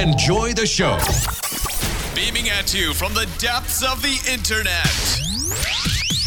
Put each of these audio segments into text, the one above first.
Enjoy the show. Beaming at you from the depths of the internet.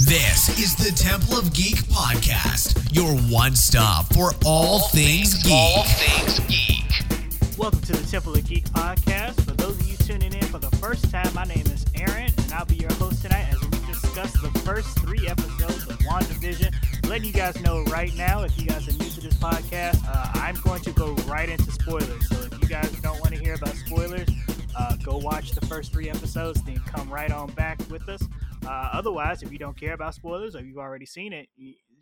This is the Temple of Geek podcast, your one stop for all, things, geek. All things geek. Welcome to the Temple of Geek podcast. For those of you tuning in for the first time, my name is Aaron, and I'll be your host tonight as we discuss the first three episodes of WandaVision. Letting you guys know right now, if you guys are new to this podcast, uh, I'm going to go right into spoilers. So if you guys don't want to hear about spoilers, uh, go watch the first three episodes, then come right on back with us. Uh, otherwise, if you don't care about spoilers or you've already seen it,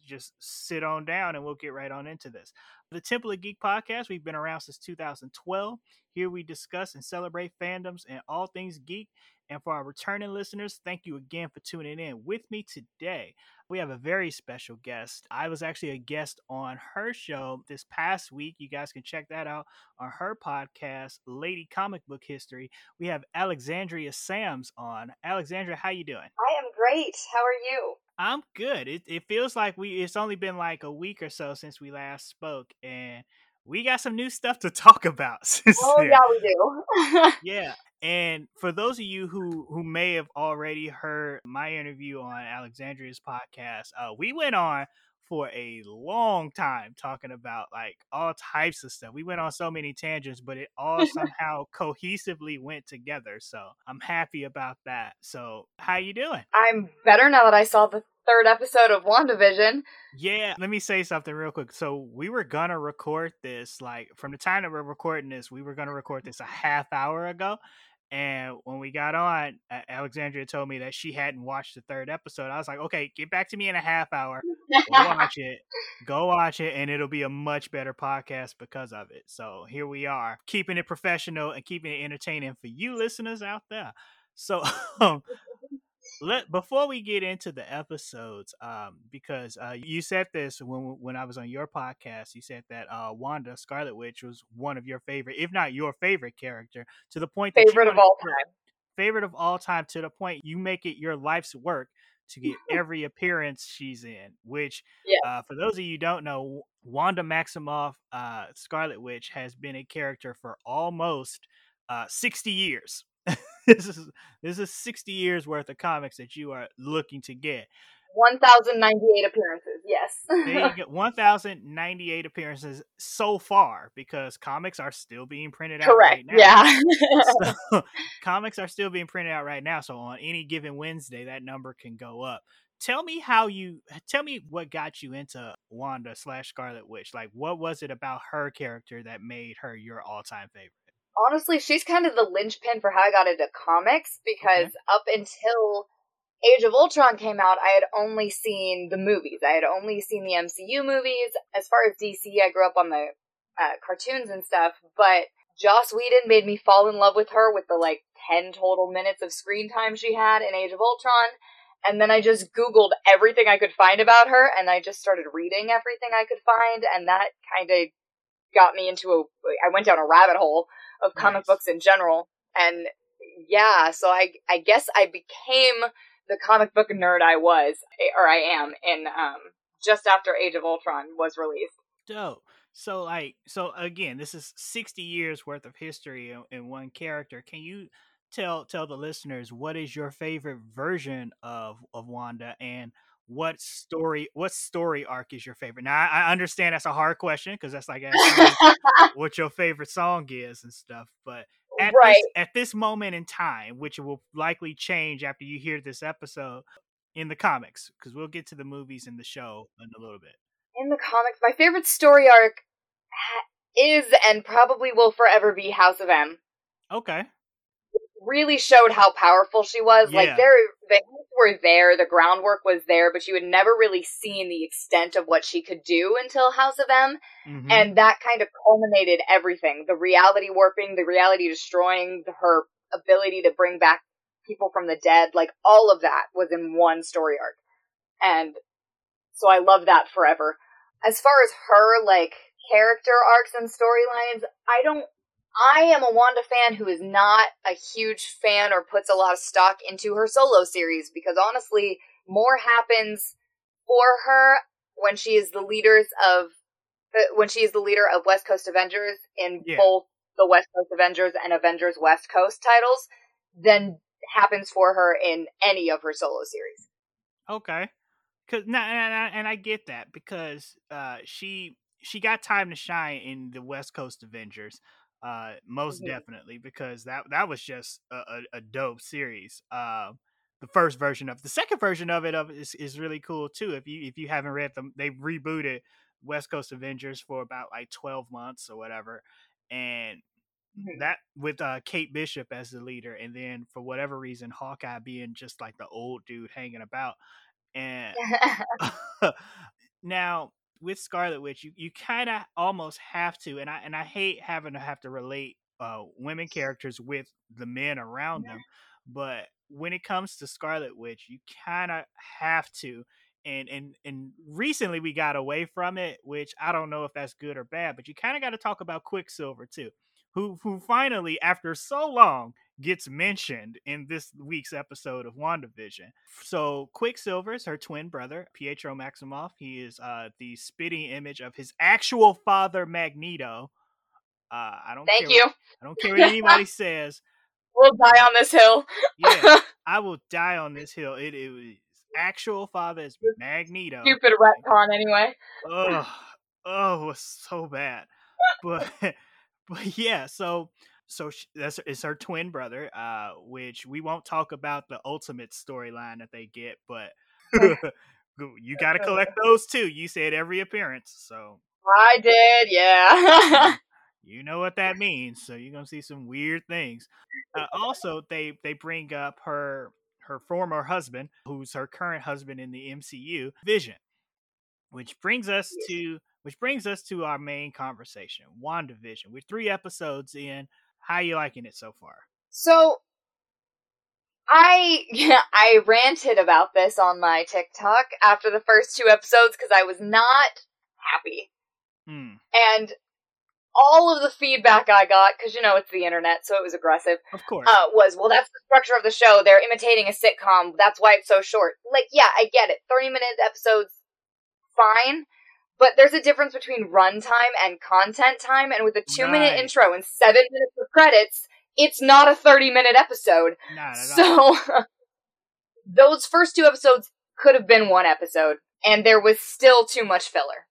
just sit on down and we'll get right on into this. The Temple of Geek podcast, we've been around since 2012. Here we discuss and celebrate fandoms and all things geek. And for our returning listeners, thank you again for tuning in. With me today, we have a very special guest. I was actually a guest on her show this past week. You guys can check that out on her podcast, Lady Comic Book History. We have Alexandria Sams on. Alexandria, how you doing? I am great. How are you? I'm good. It it feels like we it's only been like a week or so since we last spoke and we got some new stuff to talk about since Oh then. yeah, we do. Yeah. And for those of you who who may have already heard my interview on Alexandria's podcast, uh, we went on for a long time talking about like all types of stuff. We went on so many tangents, but it all somehow cohesively went together. So I'm happy about that. So how you doing? I'm better now that I saw the third episode of WandaVision. Yeah, let me say something real quick. So we were gonna record this like from the time that we're recording this, we were gonna record this a half hour ago. And when we got on, Alexandria told me that she hadn't watched the third episode. I was like, okay, get back to me in a half hour. Go watch it. Go watch it, and it'll be a much better podcast because of it. So here we are, keeping it professional and keeping it entertaining for you listeners out there. So um, let before we get into the episodes, um, because uh, you said this when when I was on your podcast, you said that uh, Wanda Scarlet Witch was one of your favorite, if not your favorite character, to the point that Favorite of all time. favorite of all time to the point you make it your life's work to get every appearance she's in. Which, Yes. uh, for those of you who don't know, Wanda Maximoff, uh, Scarlet Witch, has been a character for almost uh, sixty years. this is this is sixty years worth of comics that you are looking to get. 1,098 appearances. Yes. There you go, one thousand ninety eight appearances so far because comics are still being printed out Correct. right now. Yeah. so, comics are still being printed out right now so on any given wednesday that number can go up tell me how you tell me what got you into wanda slash scarlet witch like what was it about her character that made her your all-time favorite Honestly, she's kind of the linchpin for how I got into comics because up until Age of Ultron came out, I had only seen the movies. I had only seen the MCU movies. As far as DC, I grew up on the uh, cartoons and stuff, but Joss Whedon made me fall in love with her with the like 10 total minutes of screen time she had in Age of Ultron. And then I just Googled everything I could find about her, and I just started reading everything I could find, and that kind of got me into a. I went down a rabbit hole of comic Nice. books in general, and yeah, so I I guess I became the comic book nerd I was, or I am, in um just after Age of Ultron was released. dope so like so again this is 60 years worth of history in, in one character can you tell tell the listeners what is your favorite version of of wanda and what story what story arc is your favorite now i, I understand that's a hard question because that's like asking what your favorite song is and stuff but at right. this, at this moment in time which will likely change after you hear this episode in the comics because we'll get to the movies and the show in a little bit in the comics, my favorite story arc is and probably will forever be House of M. okay Really showed how powerful she was. Yeah. Like there, the hints were there, the groundwork was there, but you had never really seen the extent of what she could do until House of M. Mhm. and that kind of culminated everything the reality warping the reality destroying the, her ability to bring back people from the dead like all of that was in one story arc and so i love that forever as far as her like character arcs and storylines i don't i am a wanda fan who is not a huge fan or puts a lot of stock into her solo series because honestly more happens for her when she is the leaders of uh, when she is the leader of West Coast Avengers in Yeah. both the West Coast Avengers and Avengers West Coast titles than happens for her in any of her solo series. Okay. Cause and I, and I get that because uh, she she got time to shine in the West Coast Avengers, uh, most Mhm. definitely because that that was just a, a, a dope series. Uh, the first version of the second version of it of is, is really cool too. If you if you haven't read them, they rebooted West Coast Avengers for about like twelve months or whatever, and Mhm. that with uh, Kate Bishop as the leader, and then for whatever reason Hawkeye being just like the old dude hanging about, and now with Scarlet Witch, you, you kind of almost have to, and I and I hate having to have to relate uh, women characters with the men around them, but when it comes to Scarlet Witch, you kind of have to. And and and recently we got away from it, which I don't know if that's good or bad, but you kind of got to talk about Quicksilver too, who who finally after so long gets mentioned in this week's episode of WandaVision. So Quicksilver is her twin brother, Pietro Maximoff. He is uh, the spitting image of his actual father, Magneto. Uh, I don't Thank care you. What, I don't care what anybody says. We'll die on this hill. Yeah, I will die on this hill. It, it was actual father is Magneto. Stupid retcon, anyway. oh, oh, it was so bad. But but yeah, so so sh that's it's her twin brother, uh, which we won't talk about the ultimate storyline that they get, but you got to collect those too. You said every appearance, so I did, yeah. you know what that means. So you're gonna see some weird things. Uh, also, they they bring up her her former husband, who's her current husband in the MCU, Vision, which brings us to which brings us to our main conversation, WandaVision. We're three episodes in. How you liking it so far? So I I ranted about this on my TikTok after the first two episodes because I was not happy. Hmm. And all of the feedback I got, because you know it's the internet, so it was aggressive, Of course. uh, was, well, that's the structure of the show. They're imitating a sitcom. That's why it's so short. Like, yeah, I get it. 30 minute episodes, fine. But there's a difference between runtime and content time, and with a two minute Right. intro and seven minutes of credits, it's not a 30 minute episode. Not at all. So, those first two episodes could have been one episode, and there was still too much filler.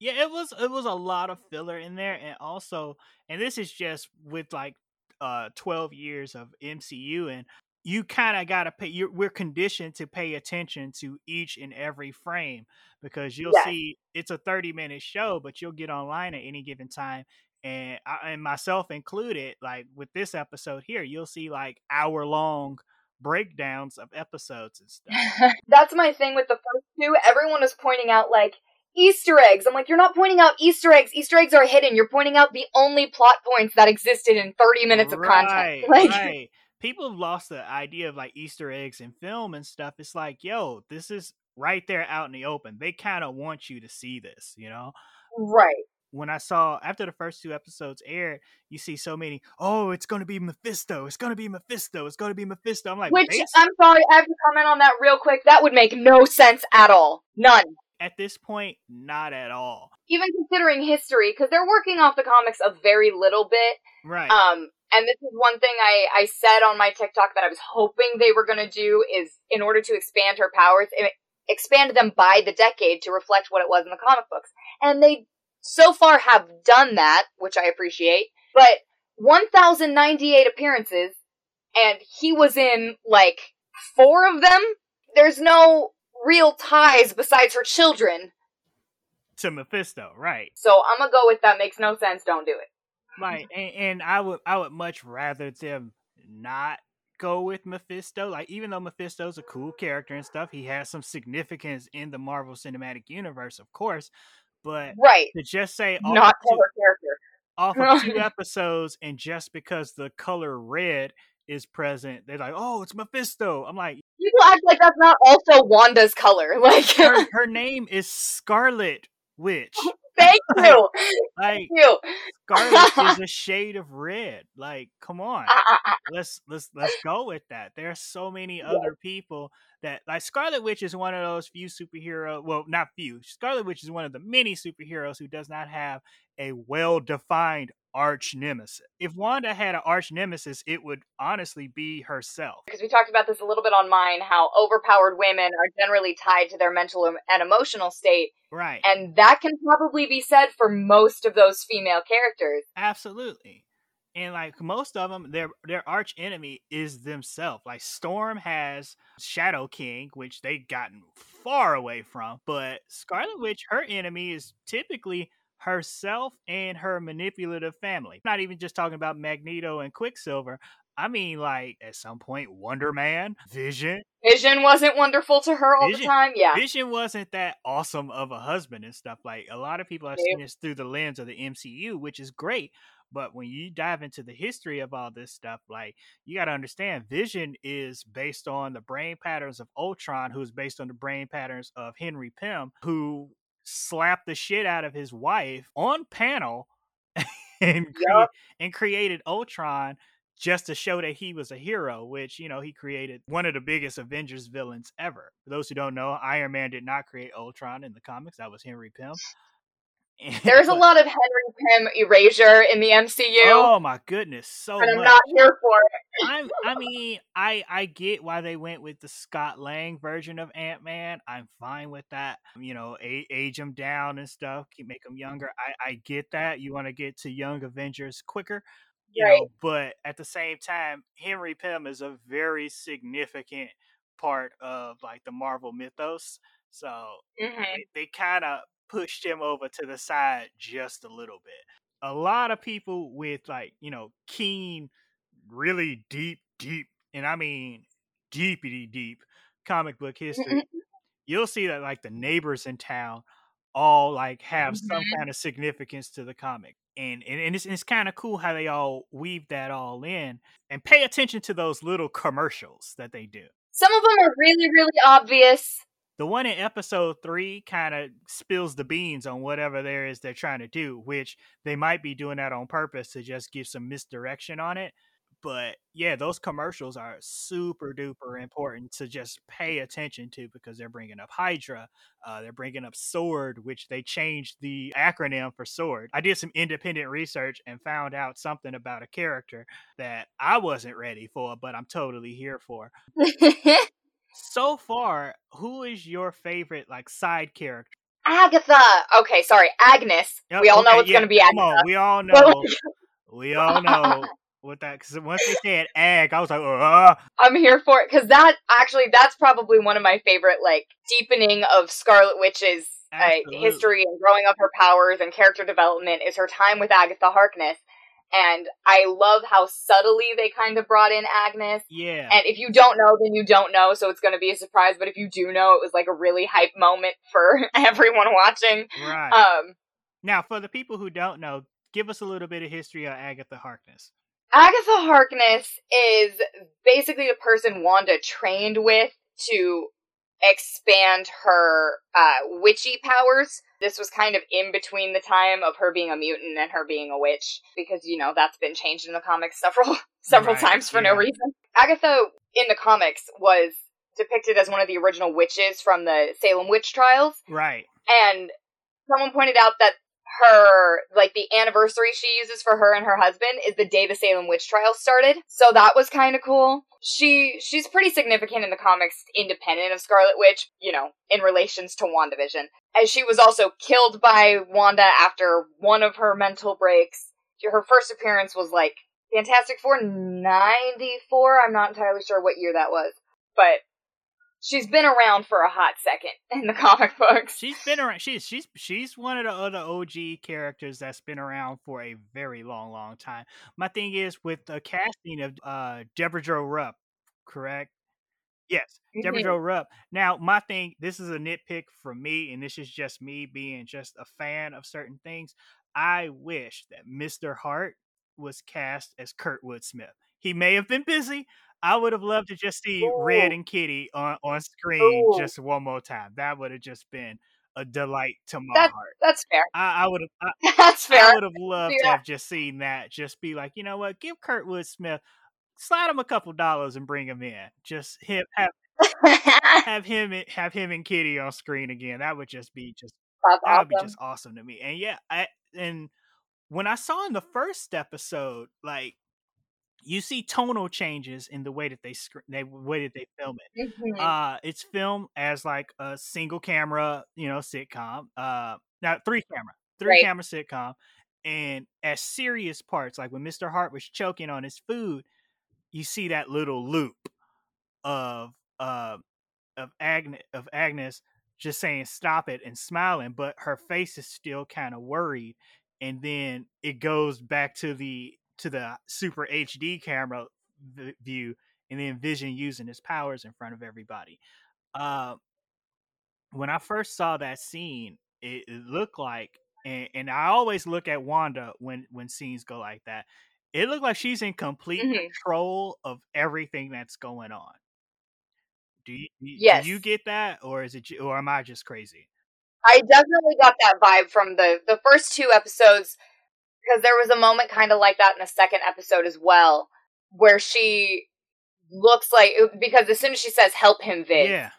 Yeah, it was it was a lot of filler in there, and also, and this is just with like uh twelve years of MCU, and you kind of got to pay. You're, we're conditioned to pay attention to each and every frame because you'll Yes. see it's a thirty minute show, but you'll get online at any given time. And I, and myself included, like with this episode here, you'll see like hour long breakdowns of episodes and stuff. That's my thing with the first two. Everyone was pointing out like Easter eggs. I'm like, you're not pointing out Easter eggs. Easter eggs are hidden. You're pointing out the only plot points that existed in 30 minutes of content. Like, right. People have lost the idea of like Easter eggs in film and stuff. It's like, yo, this is right there out in the open. They kind of want you to see this, you know? right. When I saw after the first two episodes aired, you see so many, oh, it's going to be Mephisto. It's going to be Mephisto. It's going to be Mephisto. I'm like, Which I'm sorry, I have to comment on that real quick. That would make no sense at all. None. at this point, not at all. Even considering history, because they're working off the comics a very little bit. Right. Um, and this is one thing I, I said on my TikTok that I was hoping they were going to do is in order to expand her powers, i- expand them by the decade to reflect what it was in the comic books. And they so far have done that, which I appreciate. But 1,098 appearances, and he was in like four of them. There's no real ties besides her children. to Mephisto, right. So I'm gonna go with that makes no sense. Don't do it. Right, and, and I would I would much rather them not go with Mephisto. Like even though Mephisto's a cool character and stuff, he has some significance in the Marvel Cinematic Universe, of course. But Right. to just say off, Not of two, character. off of two episodes and just because the color red is present, they're like, "Oh, it's Mephisto." I'm like, People act like that's not also Wanda's color. Like, her, her name is Scarlet Witch. Thank you, Like thank you. Scarlet is a shade of red. Like, come on. Let's let's let's go with that. There are so many other people that like Scarlet Witch is one of those few superhero. Well, not few. Scarlet Witch is one of the many superheroes who does not have a well defined arch nemesis. If Wanda had an arch nemesis, it would honestly be herself. Because we talked about this a little bit on mine, how overpowered women are generally tied to their mental and emotional state. Right. And that can probably be said for most of those female characters. Absolutely. And like most of them, their their arch enemy is themselves. Like Storm has Shadow King, which they've gotten far away from, but Scarlet Witch, her enemy is typically herself and her manipulative family. Not even just talking about Magneto and Quicksilver. I mean, like at some point, Wonder Man, Vision. Vision wasn't wonderful to her all Vision, the time. Yeah. Vision wasn't that awesome of a husband and stuff. Like a lot of people have seen this through the lens of the MCU, which is great. But when you dive into the history of all this stuff, like you got to understand, Vision is based on the brain patterns of Ultron, who's based on the brain patterns of Henry Pym, who slapped the shit out of his wife on panel and cre- Yup. and created Ultron just to show that he was a hero, which, you know, he created one of the biggest Avengers villains ever. For those who don't know, Iron Man did not create Ultron in the comics. That was Henry Pym. There's a lot of Henry Pym erasure in the MCU, Oh my goodness, so and I'm much. not here for it. I'm, I mean, I I get why they went with the Scott Lang version of Ant Man. I'm fine with that. You know, a- age him down and stuff, keep make him younger. I I get that. You want to get to young Avengers quicker, you Right. know. But at the same time, Henry Pym is a very significant part of like the Marvel mythos. So Mhm. they, they kind of pushed him over to the side just a little bit. A lot of people with like, you know, keen, really deep, deep, and I mean deepity deep comic book history, you'll see that like the neighbors in town all like have some Mhm. kind of significance to the comic. And and, and it's, it's kind of cool how they all weave that all in and pay attention to those little commercials that they do. Some of them are really, really obvious. The one in episode three kind of spills the beans on whatever there is they're trying to do, which they might be doing that on purpose to just give some misdirection on it. But yeah, those commercials are super duper important to just pay attention to because they're bringing up Hydra, uh, they're bringing up Sword, which they changed the acronym for Sword. I did some independent research and found out something about a character that I wasn't ready for, but I'm totally here for so far, who is your favorite like side character? Agatha. Okay, sorry, Agnes. Yep, we all know okay, it's yeah, going to be Agatha. on, we all know. we all know what that. Because once they said Ag, I was like, uh, I'm here for it because that actually that's probably one of my favorite like deepening of Scarlet Witch's uh, history and growing up her powers and character development is her time with Agatha Harkness. And I love how subtly they kind of brought in Agnes. yeah, And if you don't know, then you don't know, so it's going to be a surprise. But if you do know, it was like a really hype moment for everyone watching. right. Um, now, for the people who don't know, give us a little bit of history of Agatha Harkness. Agatha Harkness is basically the person Wanda trained with to expand her uh, witchy powers. This was kind of in between the time of her being a mutant and her being a witch, because you know that's been changed in the comics several several Right, times for no reason. Agatha in the comics was depicted as one of the original witches from the Salem witch trials, Right. and someone pointed out that her like the anniversary she uses for her and her husband is the day the Salem witch trials started. So that was kind of cool. She she's pretty significant in the comics independent of Scarlet Witch, you know, in relations to WandaVision. As she was also killed by Wanda after one of her mental breaks. Her first appearance was like Fantastic Four 94. I'm not entirely sure what year that was. But she's been around for a hot second in the comic books. She's been around. She's she's she's one of the other OG characters that's been around for a very long, long time. My thing is with the casting of uh Debra Jo Rupp, correct? Yes, Debra. Jo Rupp. Now, my thing, this is a nitpick from me, and this is just me being just a fan of certain things. I wish that Mr. Hart was cast as Kurtwood Smith. He may have been busy. I would have loved to just see Red and Kitty on, on screen Ooh. just one more time. That would have just been a delight to my That- heart. That's fair. I, I would have I, That's I would have loved to have just seen that. Just be like, you know what, give Kurtwood Smith slide him a couple dollars and bring him in. Just him have have him have him and Kitty on screen again. That would just be just That's that would be just awesome to me. And yeah, I and when I saw in the first episode, like you see tonal changes in the way that they sc- they way that they film it. Mhm. Uh, it's filmed as like a single camera, you know, sitcom. Uh, now three camera, three Right. camera sitcom, and as serious parts, like when Mr. Hart was choking on his food, you see that little loop of uh of Agnes of Agnes just saying stop it and smiling, but her face is still kind of worried, and then it goes back to the to the super HD camera view, and then Vision using his powers in front of everybody. Uh, when I first saw that scene, it, it looked like, and, and I always look at Wanda when when scenes go like that. It looked like she's in complete Mhm. control of everything that's going on. Do you, you- Yes. do you get that, or is it, or am I just crazy? I definitely got that vibe from the the first two episodes because there was a moment kind of like that in the second episode as well, where she looks like uh, because as soon as she says "help him, Vid," Yeah,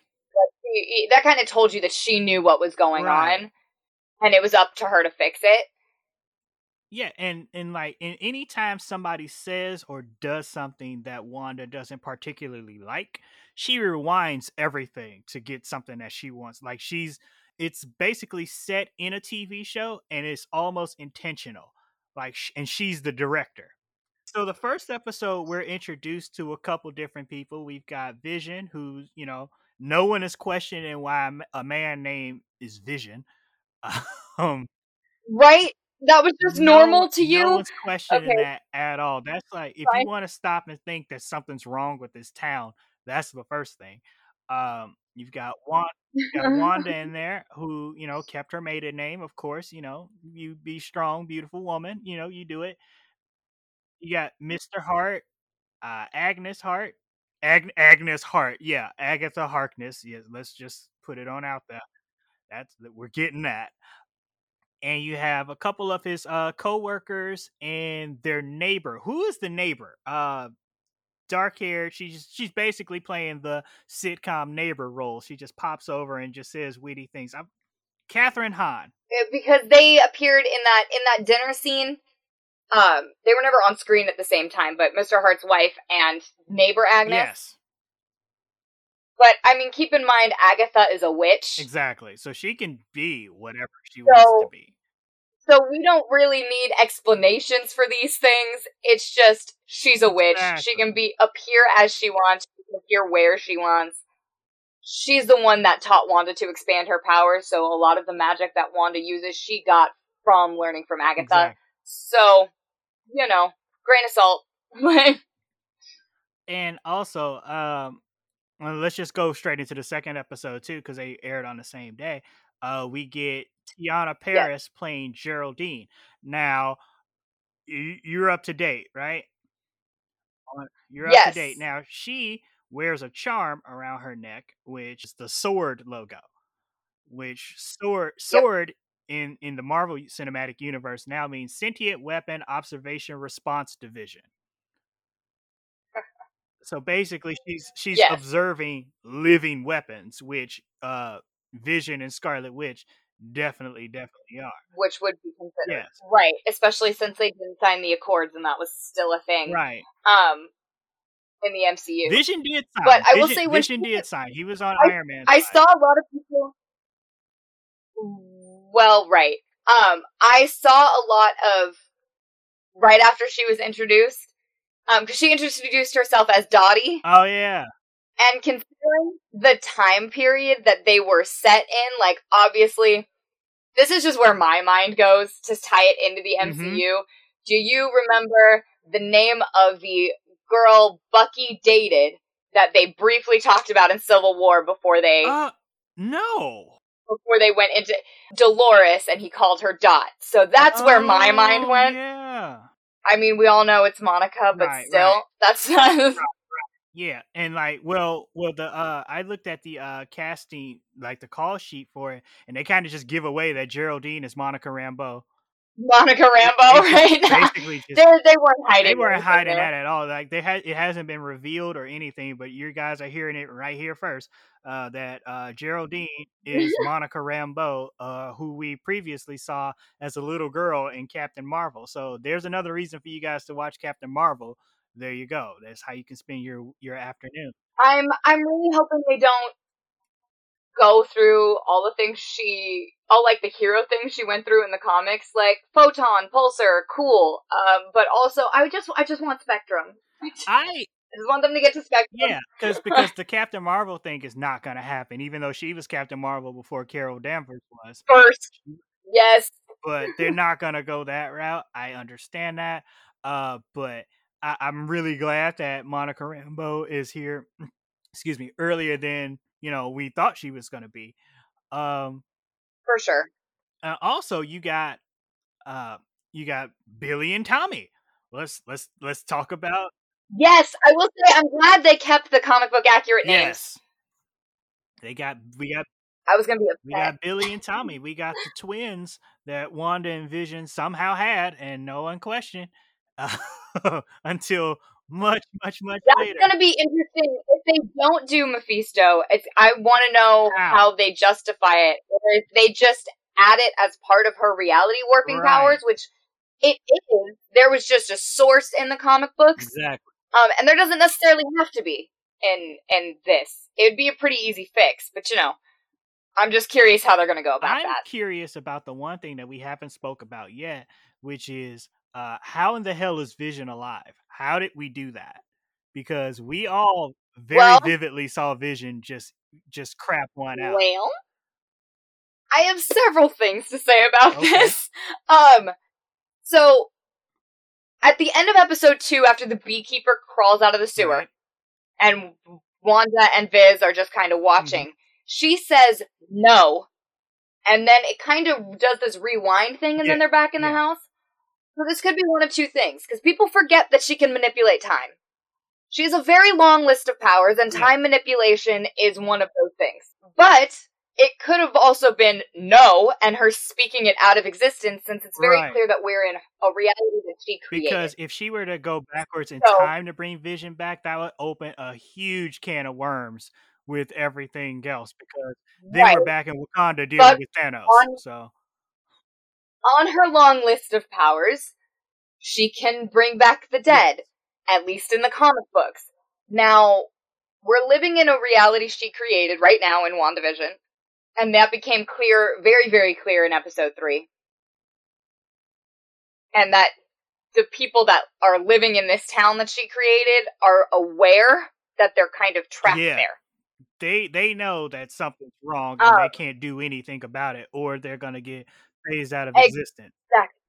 she- that kind of told you that she knew what was going Right. on, and it was up to her to fix it. yeah, and and like, and anytime somebody says or does something that Wanda doesn't particularly like, she rewinds everything to get something that she wants. Like she's, it's basically set in a TV show, and it's almost intentional. Like, and she's the director. So the first episode, we're introduced to a couple different people. We've got Vision, who's you know, no one is questioning why a man named is Vision. Um, Right? That was just no normal to you. No one's questioning Okay. that at all. That's like if you want to stop and think that something's wrong with this town, that's the first thing. Um, you've got Wanda, you got Wanda in there who you know kept her maiden name, of course. You know, you be strong, beautiful woman. You know, you do it. You got Mister Hart, uh, Agnes Hart, Ag- Agnes Hart. Yeah, Agatha Harkness. Yes, let's just put it on out there. That's we're getting that and you have a couple of his uh co-workers and their neighbor who is the neighbor uh dark hair she's she's basically playing the sitcom neighbor role she just pops over and just says witty things i'm kathryn hahn because they appeared in that in that dinner scene. Um, they were never on screen at the same time, but Mr. Hart's wife and neighbor Agnes. yes But I mean, keep in mind, Agatha is a witch, exactly so she can be whatever she wants to be so we don't really need explanations for these things. It's just she's a witch. She can be appear as she wants. She can appear where she wants. She's the one that taught Wanda to expand her powers. So a lot of the magic that Wanda uses, she got from learning from Agatha. exactly. So, you know, grain of salt. and also um let's just go straight into the second episode too because they aired on the same day uh we get teyonah parris playing geraldine. Now you, you're up to date right? You're up to date. Now she wears a charm around her neck which is the sword logo which sword sword in in the marvel cinematic universe now means sentient weapon observation response division. So basically she's she's Yes. observing living weapons which uh vision and scarlet witch definitely definitely are which would be considered Yes. right, especially since they didn't sign the accords and that was still a thing. right Um, in the MCU. vision did sign But I will say when vision did sign he was on I- iron man I side. saw a lot of people. Well, right. Um, I saw a lot of right after she was introduced. Um, because she introduced herself as Dottie, oh yeah and considering the time period that they were set in, like obviously, this is just where my mind goes to tie it into the. MCU. Do you remember the name of the girl Bucky dated that they briefly talked about in Civil War before they uh no before they went into Dolores and he called her Dot. So that's where my mind Oh, went. yeah I mean, we all know it's Monica, but Right, still, right. that's Yeah, and like, well, well, the uh, I looked at the uh casting, like the call sheet for it, and they kind of just give away that Geraldine is Monica Rambeau. Monica Rambo right. Basically, just They they weren't hiding. they weren't hiding there. that at all. Like they had, it hasn't been revealed or anything, but you guys are hearing it right here first. Uh, that uh, Geraldine is Monica Rambeau, uh, who we previously saw as a little girl in Captain Marvel. So there's another reason for you guys to watch Captain Marvel. There you go. That's how you can spend your your afternoon. I'm I'm really hoping they don't go through all the things she all like the hero things she went through in the comics, like photon, pulsar, cool. Um, but also I just I just want Spectrum. I I just want them to get to Spectrum. yeah, because because the Captain Marvel thing is not going to happen, even though she was Captain Marvel before Carol Danvers was. First. Yes. but they're not gonna go that route. I understand that. Uh, but I, I'm really glad that Monica Rambeau is here. Excuse me, earlier than you know we thought she was gonna be. Um, For sure. uh, also you got uh you got Billy and Tommy. Let's let's let's talk about Yes, I will say I'm glad they kept the comic book accurate names. yes. They got we got I was gonna be we got Billy and Tommy. We got the twins that Wanda and Vision somehow had, and no one questioned uh, until much, much, much That's later. gonna be interesting. If they don't do Mephisto, it's, I want to know How? how they justify it, or if they just add it as part of her reality warping Right. powers, which it is. There was just a source in the comic books, Exactly. um, and there doesn't necessarily have to be in in this. It would be a pretty easy fix, but you know, I'm just curious how they're gonna go about that. I'm curious about the one thing that we haven't spoke about yet, which is uh, how in the hell is Vision alive? How did we do that? Because we all very Well- vividly saw Vision just just crap one out. Well, I have several things to say about Okay. this. Um, so at the end of episode two, after the beekeeper crawls out of the sewer and Wanda and Viz are just kind of watching, she says no, and then it kind of does this rewind thing, and Yeah, then they're back in the house. So this could be one of two things, because people forget that she can manipulate time. She has a very long list of powers, and time manipulation is one of those things. But it could have also been no, and her speaking it out of existence, since it's very Right. clear that we're in a reality that she created. Because if she were to go backwards in So- time to bring Vision back, that would open a huge can of worms with everything else. Because then right. we're back in Wakanda dealing But with Thanos. on- so on her long list of powers, she can bring back the dead, at least in the comic books. Now, we're living in a reality she created right now in WandaVision, and that became clear, very, very clear in episode three. And that the people that are living in this town that she created are aware that they're kind of trapped Yeah. there. they they know that something's wrong and Oh. they can't do anything about it, or they're gonna get phased out of Ex- existence.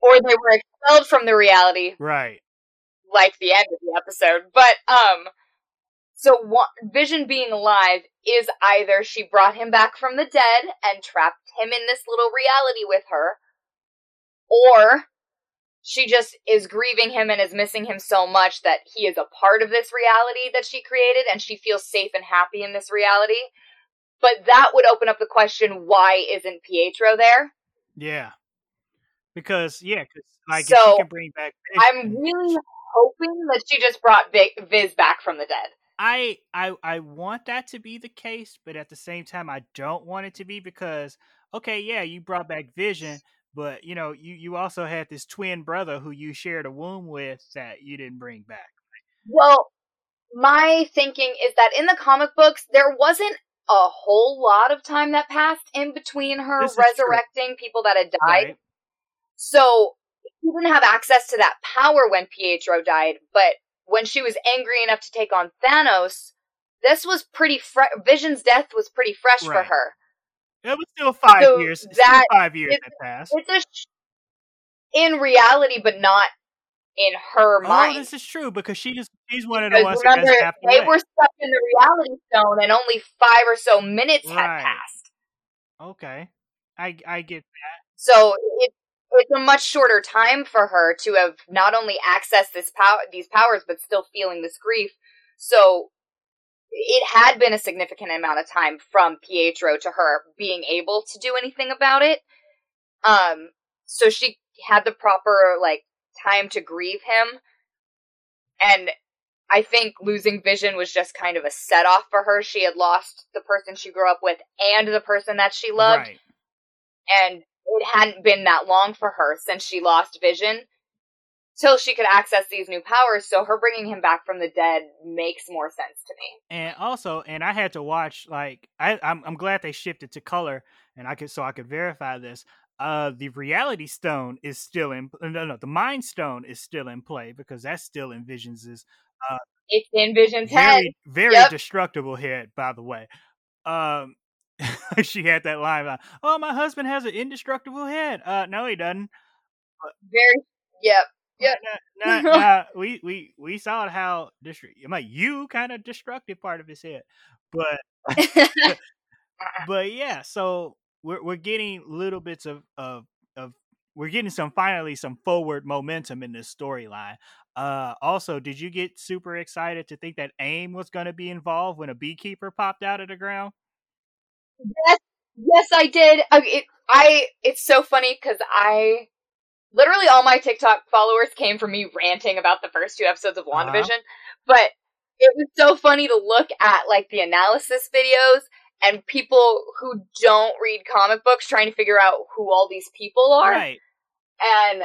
Or they were expelled from the reality Right. like the end of the episode. But um, so wa- Vision being alive is either she brought him back from the dead and trapped him in this little reality with her, or she just is grieving him and is missing him so much that he is a part of this reality that she created and she feels safe and happy in this reality. But that would open up the question why isn't Pietro there? Yeah. Because yeah, 'cause, like if she can bring back I'm really hoping that she just brought Viz back from the dead. I I I want that to be the case, but at the same time I don't want it to be because okay, yeah, you brought back Vision, but you know, you you also had this twin brother who you shared a womb with that you didn't bring back. Well, my thinking is that in the comic books, there wasn't a whole lot of time that passed in between her This resurrecting people that had died. Right? So she didn't have access to that power when Pietro died, but when she was angry enough to take on Thanos, this was pretty fresh. Vision's death was pretty fresh for her. It was still five So years. That- still five years that passed. It's a sh- in reality, but not in her Oh, mind. this is true because she just she's one of the ones remember, that they away. were stuck in the reality stone, and only five or so minutes had passed. Okay, I I get that. So it, it's a much shorter time for her to have not only accessed this power, these powers, but still feeling this grief. So it had been a significant amount of time from Pietro to her being able to do anything about it. Um, so she had the proper like time to grieve him. And I think losing Vision was just kind of a set off for her. She had lost the person she grew up with and the person that she loved. Right. And it hadn't been that long for her since she lost Vision till she could access these new powers. So her bringing him back from the dead makes more sense to me. And also, and I had to watch like I I'm, I'm glad they shifted to color, and I could so I could verify this. Uh, the reality stone is still in no no the mind stone is still in play because that's still in Vision's uh It's in Vision's head. very very Yep. destructible head by the way. Um, she had that line about oh my husband has an indestructible head. Uh, no he doesn't. Very, yep. Yep. Nah, nah, nah, we we we saw how destru- I'm like you kind of destructive part of his head, but but yeah, so we're we're getting little bits of of of we're getting some finally some forward momentum in this storyline. Uh, also, did you get super excited to think that AIM was going to be involved when a beekeeper popped out of the ground? yes, yes, I did. I, it, I it's so funny because I literally all my TikTok followers came from me ranting about the first two episodes of Uh-huh. WandaVision, but it was so funny to look at like the analysis videos and people who don't read comic books trying to figure out who all these people are. Right. and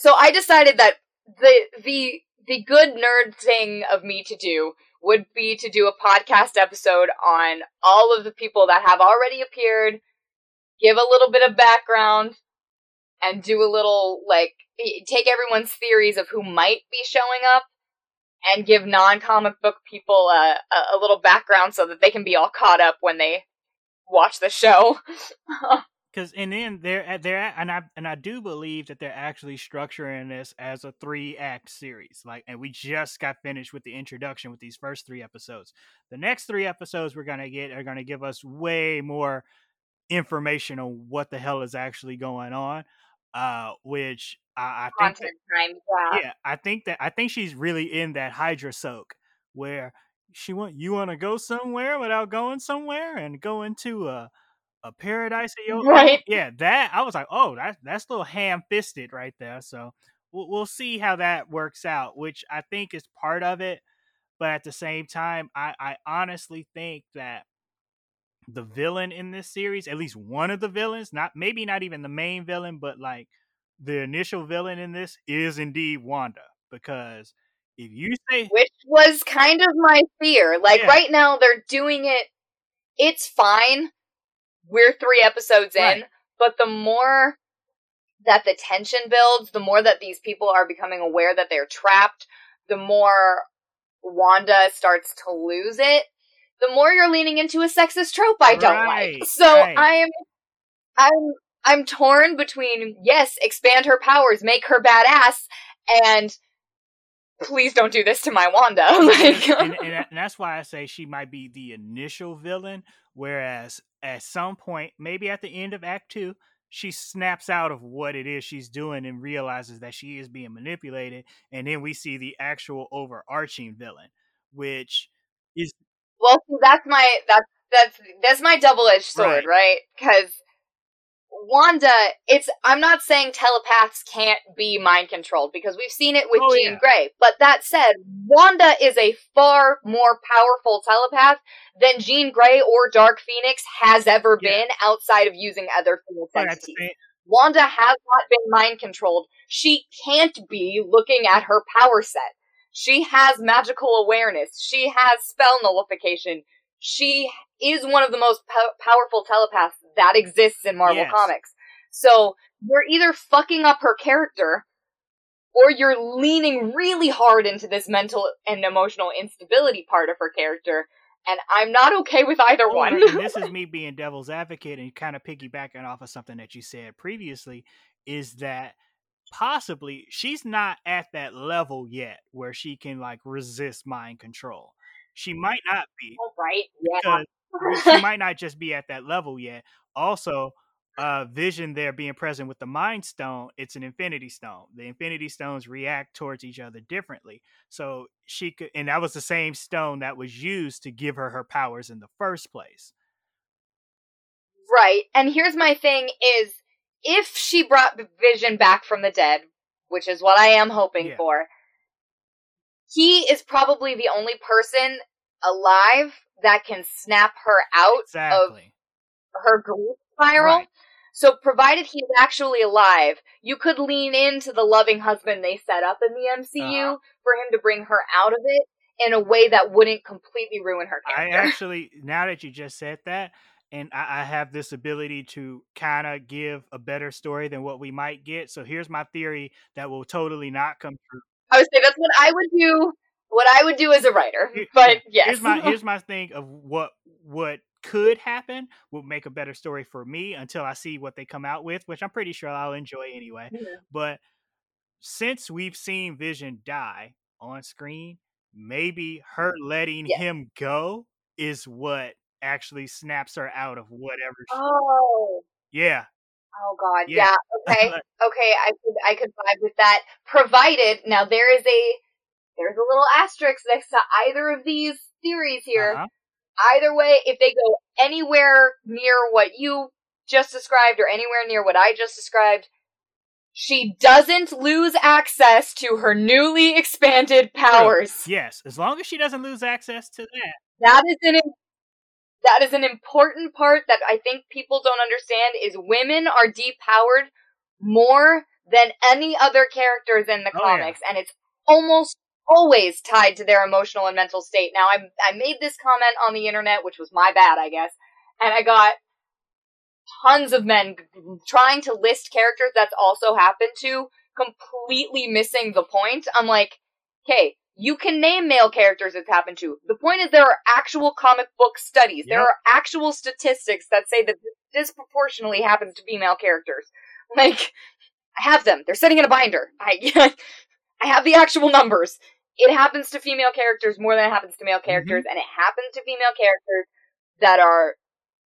so I decided that the the the good nerd thing of me to do would be to do a podcast episode on all of the people that have already appeared, give a little bit of background, and do a little like take everyone's theories of who might be showing up, and give non-comic book people a, a, a little background so that they can be all caught up when they watch the show. Because and then they're they're and I and I do believe that they're actually structuring this as a three act series. Like, and we just got finished with the introduction with these first three episodes. The next three episodes we're gonna get are gonna give us way more information on what the hell is actually going on. Uh, which I, I think that, time, yeah. yeah, I think that I think she's really in that Hydra soak where she want you want to go somewhere without going somewhere and go into a a paradise of your. Right. Yeah, that I was like, oh, that that's a little ham fisted right there. So we'll we'll see how that works out, which I think is part of it. But at the same time, I I honestly think that the villain in this series, at least one of the villains, not maybe not even the main villain, but like the initial villain in this is indeed Wanda. Because if you say which was kind of my fear. Like Yeah. right now they're doing it it's fine. We're 3 episodes in, Right. but the more that the tension builds, the more that these people are becoming aware that they're trapped, the more Wanda starts to lose it, the more you're leaning into a sexist trope I don't Right, like. So right. I'm I'm I'm torn between yes, expand her powers, make her badass, and please don't do this to my Wanda. like, and, and, and that's why I say she might be the initial villain, whereas at some point, maybe at the end of Act Two, she snaps out of what it is she's doing and realizes that she is being manipulated, and then we see the actual overarching villain, which is well, see, that's my that's that's that's my double edged sword, right? Because Wanda, it's I'm not saying telepaths can't be mind controlled because we've seen it with Oh, Jean yeah. Grey. But that said, Wanda is a far more powerful telepath than Jean Grey or Dark Phoenix has ever Yeah. been outside of using other but entities. Wanda has not been mind controlled. She can't be looking at her power set. She has magical awareness. She has spell nullification. She is one of the most po- powerful telepaths that exists in Marvel Yes. Comics. So you're either fucking up her character or you're leaning really hard into this mental and emotional instability part of her character. And I'm not okay with either one. and this is me being devil's advocate and kind of piggybacking off of something that you said previously, is that possibly she's not at that level yet where she can like resist mind control. She might not be right? Yeah. she might not just be at that level yet. Also, uh vision there being present with the mind stone, it's an infinity stone. The infinity stones react towards each other differently. So she could and that was the same stone that was used to give her her powers in the first place. Right. And here's my thing is if she brought Vision back from the dead, which is what I am hoping Yeah. for, he is probably the only person alive that can snap her out of her grief spiral. Right. So, provided he's actually alive, you could lean into the loving husband they set up in the MCU Uh-huh. for him to bring her out of it in a way that wouldn't completely ruin her I actually, now that you just said that, and I, I have this ability to kind of give a better story than what we might get. So here's my theory that will totally not come true. I would say that's what I would do. What I would do as a writer, but yes, Here's my here's my thing of what what could happen will make a better story for me until I see what they come out with, which I'm pretty sure I'll enjoy anyway. Mhm. But since we've seen Vision die on screen, maybe her letting Yeah. him go is what actually snaps her out of whatever. She, Oh, yeah, oh God, Yeah. yeah. Okay, okay. I could, I could vibe with that. Provided now there is a, there's a little asterisk next to either of these theories here. uh-huh. Either way, if they go anywhere near what you just described or anywhere near what I just described, she doesn't lose access to her newly expanded powers. yes. As long as she doesn't lose access to that, That is an that is an important part that I think people don't understand is women are depowered more than any other characters in the Oh, yeah. comics and it's almost always tied to their emotional and mental state. Now I I made this comment on the internet which was my bad, I guess. And I got tons of men trying to list characters that's also happened to completely missing the point. I'm like, okay, you can name male characters it's happened to. The point is there are actual comic book studies. There are actual statistics that say that this disproportionately happens to female characters. Like, I have them. They're sitting in a binder. I, I have the actual numbers. It happens to female characters more than it happens to male mm-hmm. characters, and it happens to female characters that are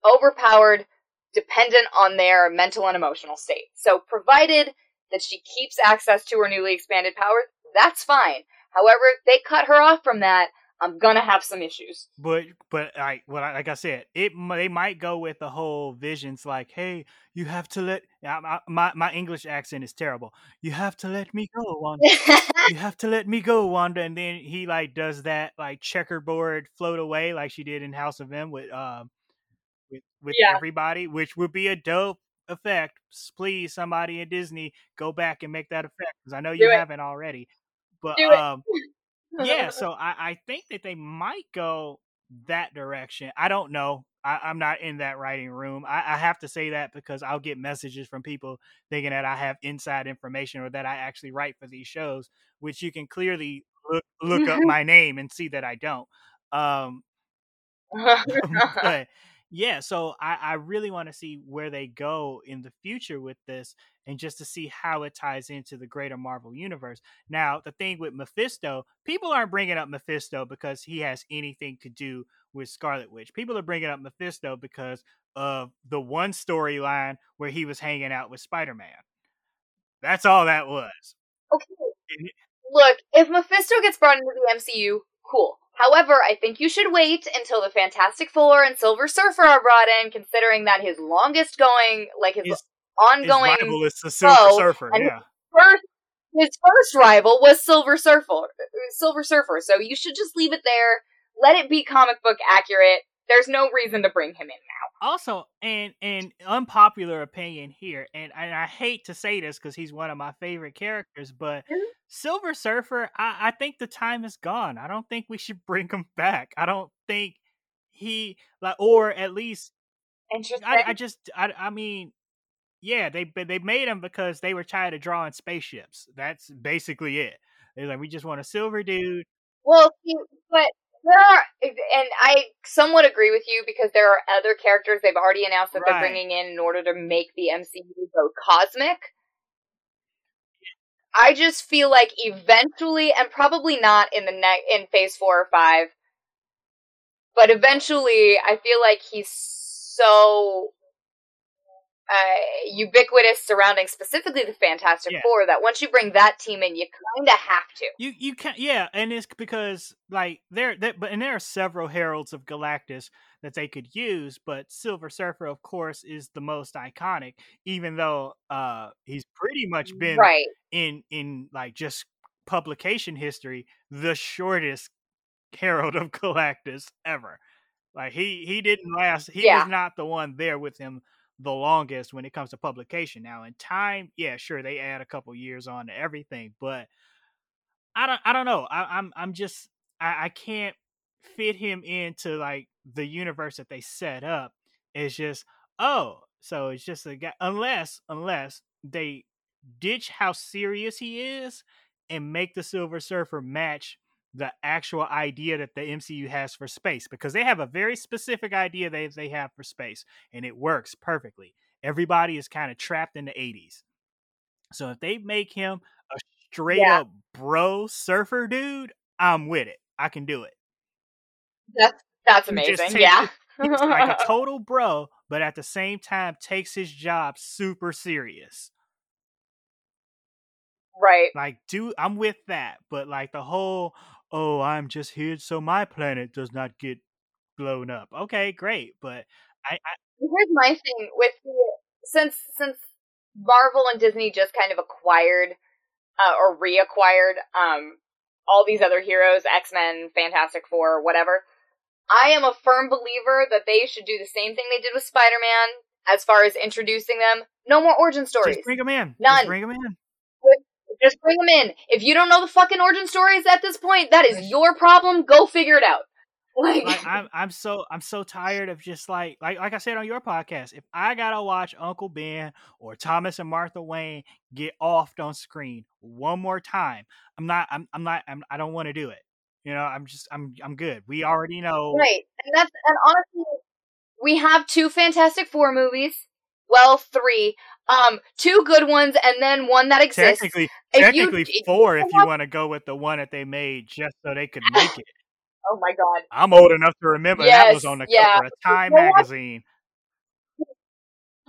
overpowered, dependent on their mental and emotional state. So, provided that she keeps access to her newly expanded powers, that's fine. However, if they cut her off from that, I'm gonna have some issues. But but like what I, like I said, it they might go with the whole visions like, hey, you have to let I, my my English accent is terrible. You have to let me go, Wanda. you have to let me go, Wanda. And then he like does that like checkerboard float away like she did in House of M with um with with Yeah. everybody, which would be a dope effect. Please, somebody at Disney, go back and make that effect because I know you it. haven't already. But um yeah, so I, I think that they might go that direction. I don't know. I, I'm not in that writing room. I, I have to say that because I'll get messages from people thinking that I have inside information or that I actually write for these shows, which you can clearly look look up my name and see that I don't. Um, but yeah, so I, I really want to see where they go in the future with this and just to see how it ties into the greater Marvel universe. Now, the thing with Mephisto, people aren't bringing up Mephisto because he has anything to do with Scarlet Witch. People are bringing up Mephisto because of the one storyline where he was hanging out with Spider Man. That's all that was. okay. Look, if Mephisto gets brought into the MCU, cool. However, I think you should wait until the Fantastic Four and Silver Surfer are brought in, considering that his longest going, like his, His- His ongoing rival is the Silver foe, Surfer. and Yeah. first his first rival was Silver Surfer. Silver Surfer. So you should just leave it there. Let it be comic book accurate. There's no reason to bring him in now. also and and unpopular opinion here and, and i hate to say this because he's one of my favorite characters but Mhm. silver surfer I, I think the time is gone i don't think we should bring him back i don't think he like or at least Interesting. i, I just I, I mean yeah they but they made him because they were tired of drawing spaceships that's basically it they're like we just want a silver dude Well, see, but there are, and I somewhat agree with you because there are other characters they've already announced that they're bringing in in order to make the MCU go cosmic. I just feel like eventually, and probably not in the ne- in Phase Four or Five, but eventually, I feel like he's so uh, ubiquitous surrounding specifically the Fantastic Yeah. Four that once you bring that team in, you kind of have to. You you can yeah, and it's because like there there but and there are several heralds of Galactus that they could use, but Silver Surfer, of course, is the most iconic, even though uh he's pretty much been Right. in in like just publication history the shortest herald of Galactus ever. Like he he didn't last. He Yeah. was not the one there with him the longest when it comes to publication. Now in time, yeah, sure they add a couple years on to everything, but I don't I don't know. I, I'm I'm just I, I can't fit him into like the universe that they set up. It's just oh, so it's just a guy unless unless they ditch how serious he is and make the Silver Surfer match the actual idea that the MCU has for space because they have a very specific idea they they have for space and it works perfectly. Everybody is kind of trapped in the 80s. So if they make him a straight Yeah. up bro surfer dude, I'm with it. I can do it. That's that's amazing. Yeah. Like a total bro, but at the same time takes his job super serious. Right. Like, dude, I'm with that. But like the whole, oh, I'm just here so my planet does not get blown up. Okay, great. But I, I Here's my thing with the since since Marvel and Disney just kind of acquired uh, or reacquired um all these other heroes, X Men, Fantastic Four, whatever. I am a firm believer that they should do the same thing they did with Spider Man as far as introducing them. No more origin stories. just bring them in. None. Just bring him in. Just bring them in. If you don't know the fucking origin stories at this point, that is your problem. Go figure it out. Like, Like I'm, I'm so, I'm so tired of just like, like, like I said on your podcast. If I gotta watch Uncle Ben or Thomas and Martha Wayne get offed on screen one more time, I'm not, I'm, I'm not, I'm, I don't want to do it. You know, I'm just, I'm, I'm good. We already know. Right. And that's and honestly we have two Fantastic Four movies. Well, three. Um, two good ones and then one that exists. Technically, If technically you four if you want to go with the one that they made just so they could make it. Oh my god. I'm old enough to remember that was on the yeah. cover of Time what? magazine.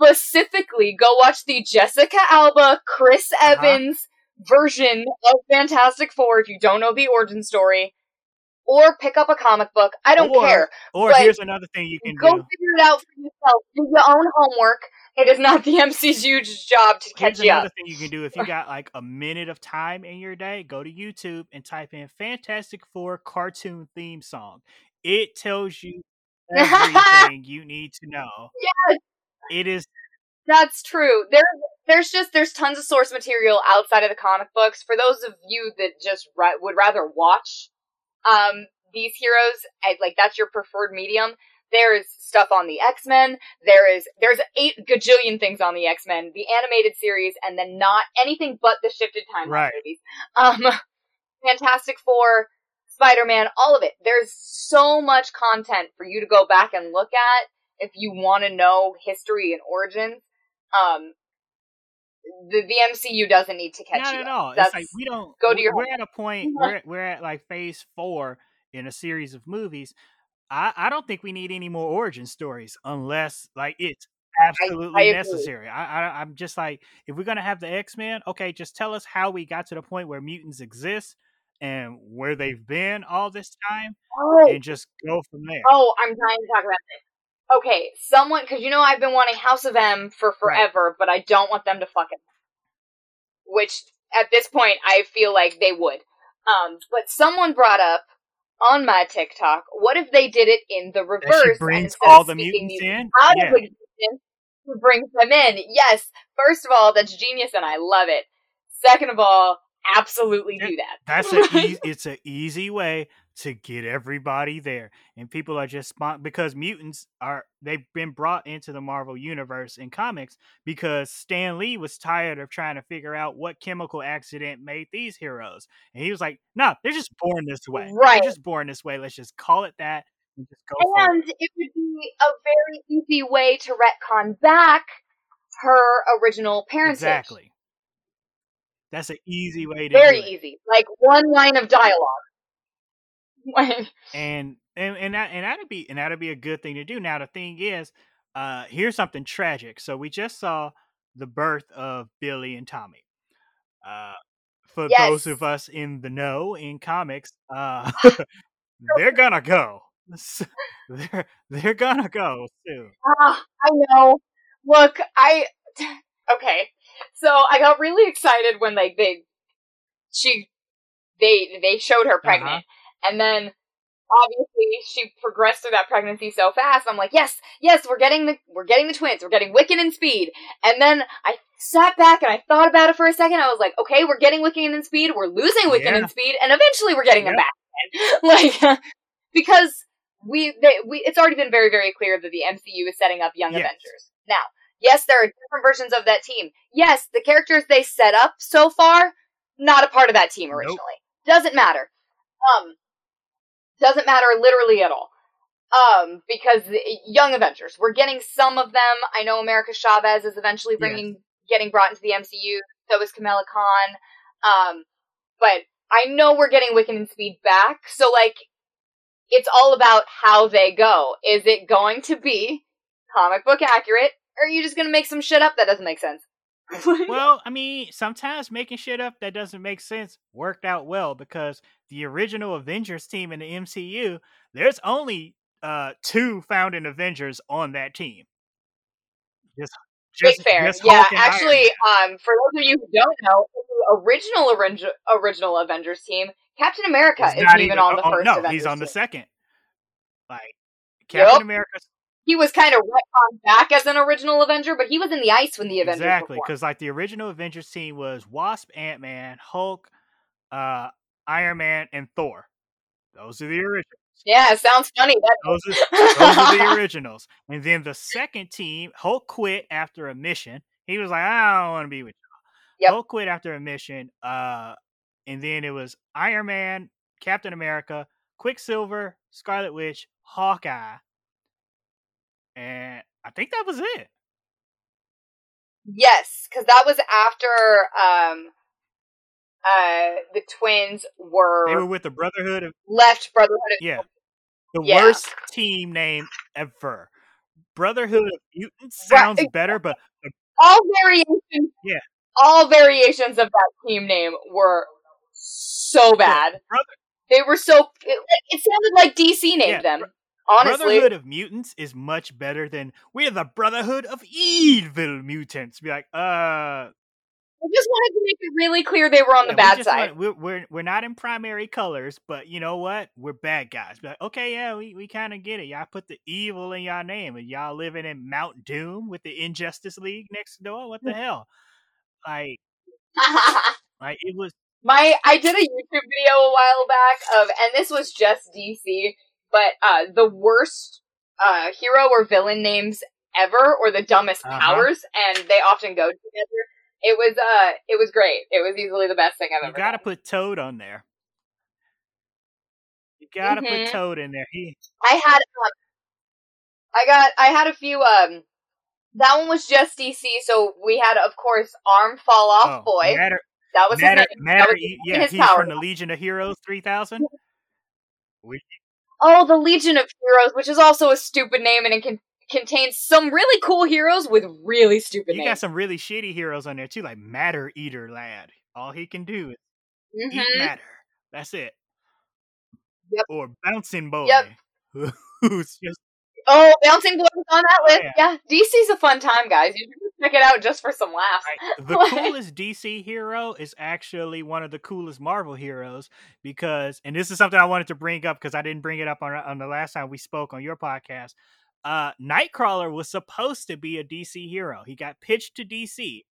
Specifically, go watch the Jessica Alba, Chris Uh-huh. Evans version of Fantastic Four if you don't know the origin story. Or pick up a comic book. I don't Or- care. Or But here's another thing you can do. Go do. figure it out for yourself. Do your own homework. It is not the MCU's job to catch Here's you another up. thing you can do if you got like a minute of time in your day. Go to YouTube and type in Fantastic Four cartoon theme song. It tells you everything you need to know. Yes. It is That's true. There, there's just there's tons of source material outside of the comic books. For those of you that just would rather watch um, these heroes, I, like that's your preferred medium. There is stuff on the X Men. There is there's eight gajillion things on the X Men, the animated series, and then not anything but the shifted timeline Right. movies. Um, Fantastic Four, Spider Man, all of it. There's so much content for you to go back and look at if you want to know history and origins. Um, the the MCU doesn't need to catch not you at up. all. It's That's like we don't. go to your We're at a point. We're we're at like phase four in a series of movies. I I don't think we need any more origin stories unless like it's absolutely I agree. necessary. I, I I'm just like if we're gonna have the X Men, okay, just tell us how we got to the point where mutants exist and where they've been all this time, oh, and just go from there. oh, I'm dying to talk about this. Okay, someone because you know I've been wanting House of M for Right. forever, but I don't want them to fuck it. Which at this point I feel like they would. Um, but someone brought up on my TikTok, what if they did it in the reverse? Brings all the mutants in. out Yeah. of existence to bring them in. Yes, first of all, that's genius and I love it. Second of all, absolutely do that. That's a e- it's an easy way to get everybody there, and people are just spon- because mutants are they've been brought into the Marvel universe in comics because Stan Lee was tired of trying to figure out what chemical accident made these heroes, and he was like, "No, they're just born this way. Right. They're just born this way. Let's just call it that and just go for it." It would be a very easy way to retcon back her original parentage. Exactly. That's an easy way to Very do it. easy. Like one line of dialogue. And and and that and that'd be and that'd be a good thing to do. Now the thing is, uh, here's something tragic. So we just saw the birth of Billy and Tommy. Uh, for Yes. those of us in the know in comics, uh, they're gonna go. they're they're gonna go soon. Ah, I know. Look, I okay. So I got really excited when like they she they they showed her pregnant, and then obviously she progressed through that pregnancy so fast. I'm like, yes, yes, we're getting the we're getting the twins. We're getting Wiccan and Speed. And then I sat back and I thought about it for a second. I was like, okay, we're getting Wiccan and Speed. We're losing Wiccan Yeah. and Speed, and eventually we're getting them Yep. back. like because we they, we it's already been very very clear that the MCU is setting up Young Yes. Avengers. Now, yes, there are different versions of that team. Yes, the characters they set up so far not a part of that team Nope. originally. Doesn't matter. Um doesn't matter literally at all. Um because Young Avengers, we're getting some of them. I know America Chavez is eventually bringing getting brought into the MCU. So is Kamala Khan. Um but I know we're getting Wiccan and Speed back. So like it's all about how they go. Is it going to be comic book accurate, or are you just gonna make some shit up that doesn't make sense? Well, I mean, sometimes making shit up that doesn't make sense worked out well because the original Avengers team in the MCU, there's only uh two founding Avengers on that team. Just, just, fair. Yeah, Hulk and Iron actually, um, for those of you who don't know, the original orig- original Avengers team, Captain America isn't not even on the oh, first. no, Avengers he's on the second. Like Captain Yup. America, He was kind of retconned back as an original Avenger, but he was in the ice when the Avengers exactly, because like the original Avengers team was Wasp, Ant Man, Hulk, uh, Iron Man, and Thor. Those are the originals. Yeah, it sounds funny. Those are Those are the originals. And then the second team, Hulk quit after a mission. He was like, I don't want to be with you. Yep. Hulk quit after a mission. Uh, and then it was Iron Man, Captain America, Quicksilver, Scarlet Witch, Hawkeye. And I think that was it. yes, because that was after um, uh, the twins were, They were with the Brotherhood of left Brotherhood. Of- yeah, the Yeah. worst team name ever. Brotherhood of Mutants Right, sounds better, but all variations. Yeah. all variations of that team name were so bad. Brother- They were so. It, it sounded like DC named Yeah, them. Honestly, Brotherhood of Mutants is much better than we're the Brotherhood of Evil Mutants. Be like, uh, I just wanted to make it really clear they were on yeah, the bad just side. want- we're, we're we're not in primary colors, but you know what? We're bad guys. Be like, okay, yeah, we, we kind of get it. Y'all put the evil in y'all name, and y'all living in Mount Doom with the Injustice League next door. What the hell? Like, like it was. My I did a YouTube video a while back of, and this was just DC, but uh, the worst uh, hero or villain names ever, or the dumbest Uh-huh. powers, and they often go together. It was uh, it was great. It was easily the best thing I've You ever. gotta done. put Toad on there. You gotta Mhm. put Toad in there. He I had um, I got I had a few um. That one was just DC, so we had, of course, Arm Fall Off oh, Boy. Matter, that was Matter, his. Matter, that was his, yeah, his he's power. from the Legion of Heroes 3000. Which, Oh, the Legion of Heroes, which is also a stupid name, and it can contains some really cool heroes with really stupid you got some really shitty heroes on there too, like Matter Eater Lad. All he can do is eat Mhm. matter. That's it. Yep. Or Bouncing Boy. Yep. Who's just Oh, Bouncing Boy was on that list. yeah. Yeah. DC's a fun time, guys. You check it out just for some laughs. Right. The Like- coolest DC hero is actually one of the coolest Marvel heroes because, and this is something I wanted to bring up because I didn't bring it up on on the last time we spoke on your podcast. Uh, Nightcrawler was supposed to be a DC hero. He got pitched to DC,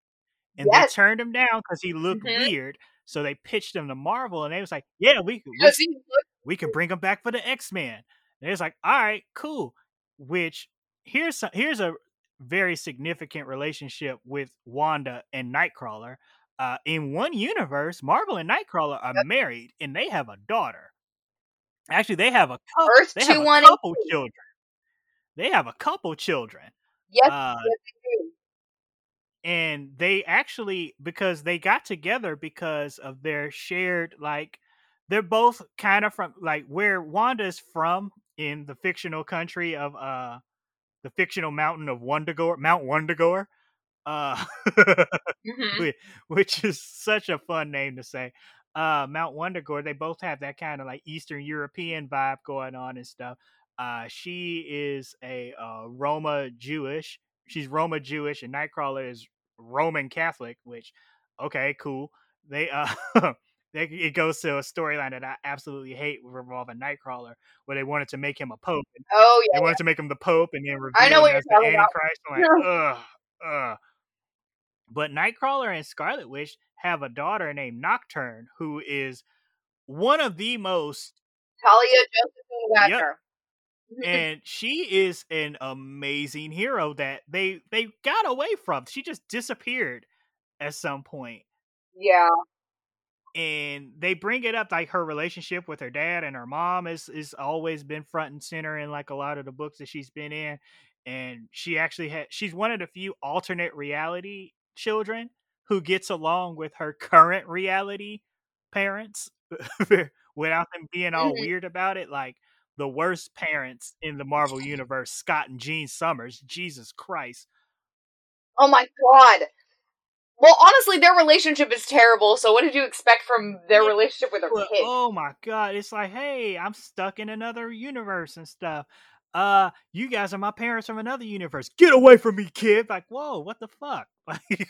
and Yes. they turned him down because he looked Mhm. weird. So they pitched him to Marvel, and they was like, "Yeah, we we, we can bring him back for the X Men." And it's like, "All right, cool." Which here's some, here's a very significant relationship with Wanda and Nightcrawler. Uh, in one universe, Marvel and Nightcrawler are married, and they have a daughter. Actually, they have a couple. Earth they have two, a couple children. They have a couple children. Yes, Uh, yes, they do. and they actually because they got together because of their shared like they're both kind of from like where Wanda's from in the fictional country of uh the fictional mountain of Wundagore, Mount Wundagore, uh, Mhm. which is such a fun name to say. Uh, Mount Wundagore, they both have that kind of like Eastern European vibe going on and stuff. Uh, she is a uh, Roma Jewish. She's Roma Jewish, and Nightcrawler is Roman Catholic. Which, okay, cool. They uh, they, it goes to a storyline that I absolutely hate revolving Nightcrawler, where they wanted to make him a pope. Oh they yeah. wanted to make him the pope, and then reveal I know what as you're the talking about. Antichrist. I'm like, ugh, ugh. But Nightcrawler and Scarlet Witch have a daughter named Nocturne, who is one of the most Talia Josephine Yep. And she is an amazing hero that they they got away from. She just disappeared at some point, yeah. And they bring it up like her relationship with her dad and her mom is is always been front and center in like a lot of the books that she's been in, and she actually had she's one of the few alternate reality children who gets along with her current reality parents without them being all Mhm. weird about it like the worst parents in the Marvel universe, Scott and Jean Summers. Jesus Christ. Oh my god. Well, honestly, their relationship is terrible. So, what did you expect from their relationship with their kids? oh my god, it's like, hey, I'm stuck in another universe and stuff. Uh, you guys are my parents from another universe. Get away from me, kid. Like, whoa, what the fuck? Like,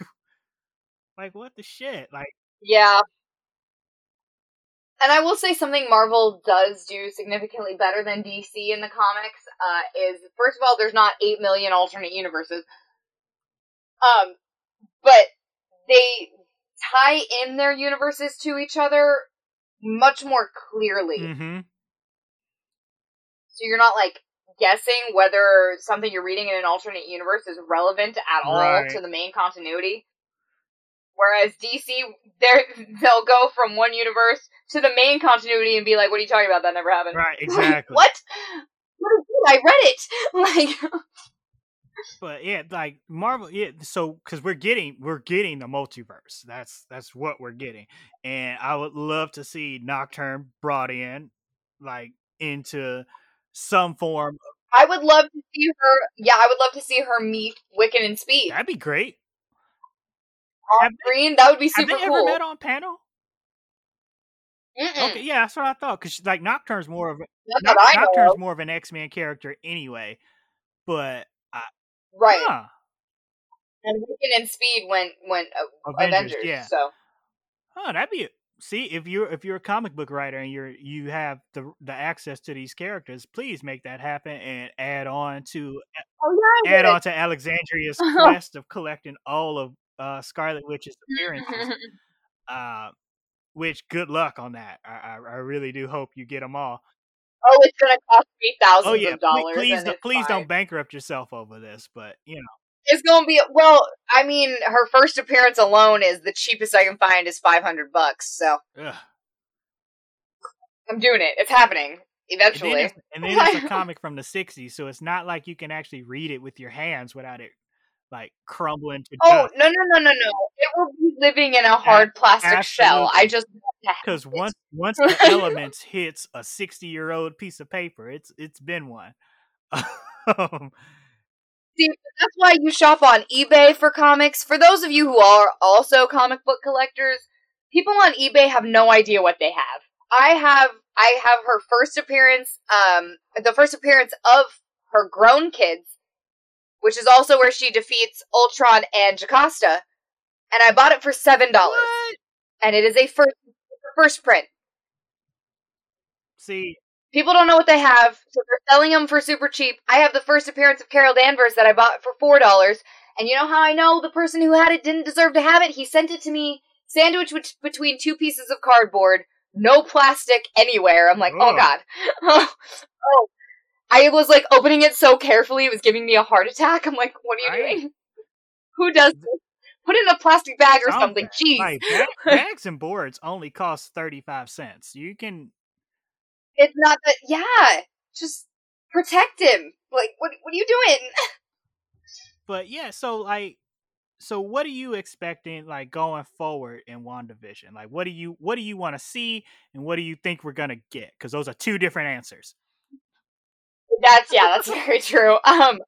like what the shit? Like, Yeah. And I will say something Marvel does do significantly better than DC in the comics uh, is first of all, there's not eight million alternate universes. Um, but they tie in their universes to each other much more clearly. mm-hmm. So you're not like guessing whether something you're reading in an alternate universe is relevant at all Right. to the main continuity. Whereas DC, they'll go from one universe to the main continuity and be like, "What are you talking about? That never happened." Right, exactly. what? What? I read it. Like, But yeah, like Marvel, yeah. So because we're getting we're getting the multiverse. That's that's what we're getting, and I would love to see Nocturne brought in, like into some form. I would love to see her. Yeah, I would love to see her meet Wiccan and Speed. That'd be great. On Have they, that would be have super they cool. ever met on panel? Mm-mm. Okay, yeah, that's what I thought. Because like Nocturne's more of a, Not Noc- that I know Nocturne's more of an X Men character anyway. But Right. huh, And Wiccan and Speed went went uh, Avengers, Avengers. yeah. So huh, that'd be. See, if you're if you're a comic book writer and you're you have the the access to these characters, please make that happen and add on to oh yeah, add on to Alexandria's quest of collecting all of uh, Scarlet Witch's appearances. uh, which good luck on that. I, I, I really do hope you get them all. Oh, it's gonna cost me thousands Oh yeah, of dollars. please don't, please don't bankrupt yourself over this. But you know, It's gonna be well. I mean, her first appearance alone is the cheapest I can find is five hundred bucks. So ugh. I'm doing it. It's happening And then, eventually. it's, and then it's a comic from the '60s, so it's not like you can actually read it with your hands without it like crumbling to Oh no no no no no! It will be living in a hard plastic shell. I just want to have Because once once the elements hits a 60 year old piece of paper, it's it's been one. Um, See, that's why you shop on eBay for comics. For those of you who are also comic book collectors, people on eBay have no idea what they have. I have I have her first appearance, um, the first appearance of her grown kids, which is also where she defeats Ultron and Jocasta, and I bought it for seven dollars, and it is a first first print. See, People don't know what they have, so they're selling them for super cheap. I have the first appearance of Carol Danvers that I bought for four dollars, and you know how I know the person who had it didn't deserve to have it? He sent it to me sandwiched bet- between two pieces of cardboard, no plastic anywhere. I'm like, oh Ugh. god, oh. I was like opening it so carefully, it was giving me a heart attack. I'm like, what are you Right. doing? Who does this? Put it in a plastic bag or Some- something. Jeez. like ba- bags and boards only cost 35 cents. You can It's not that. Yeah, just protect him. Like, what? What are you doing? but yeah, so like so what are you expecting like going forward in WandaVision? Like what do you what do you want to see and what do you think we're going to get? Cuz those are two different answers. That's yeah, that's very true. Um,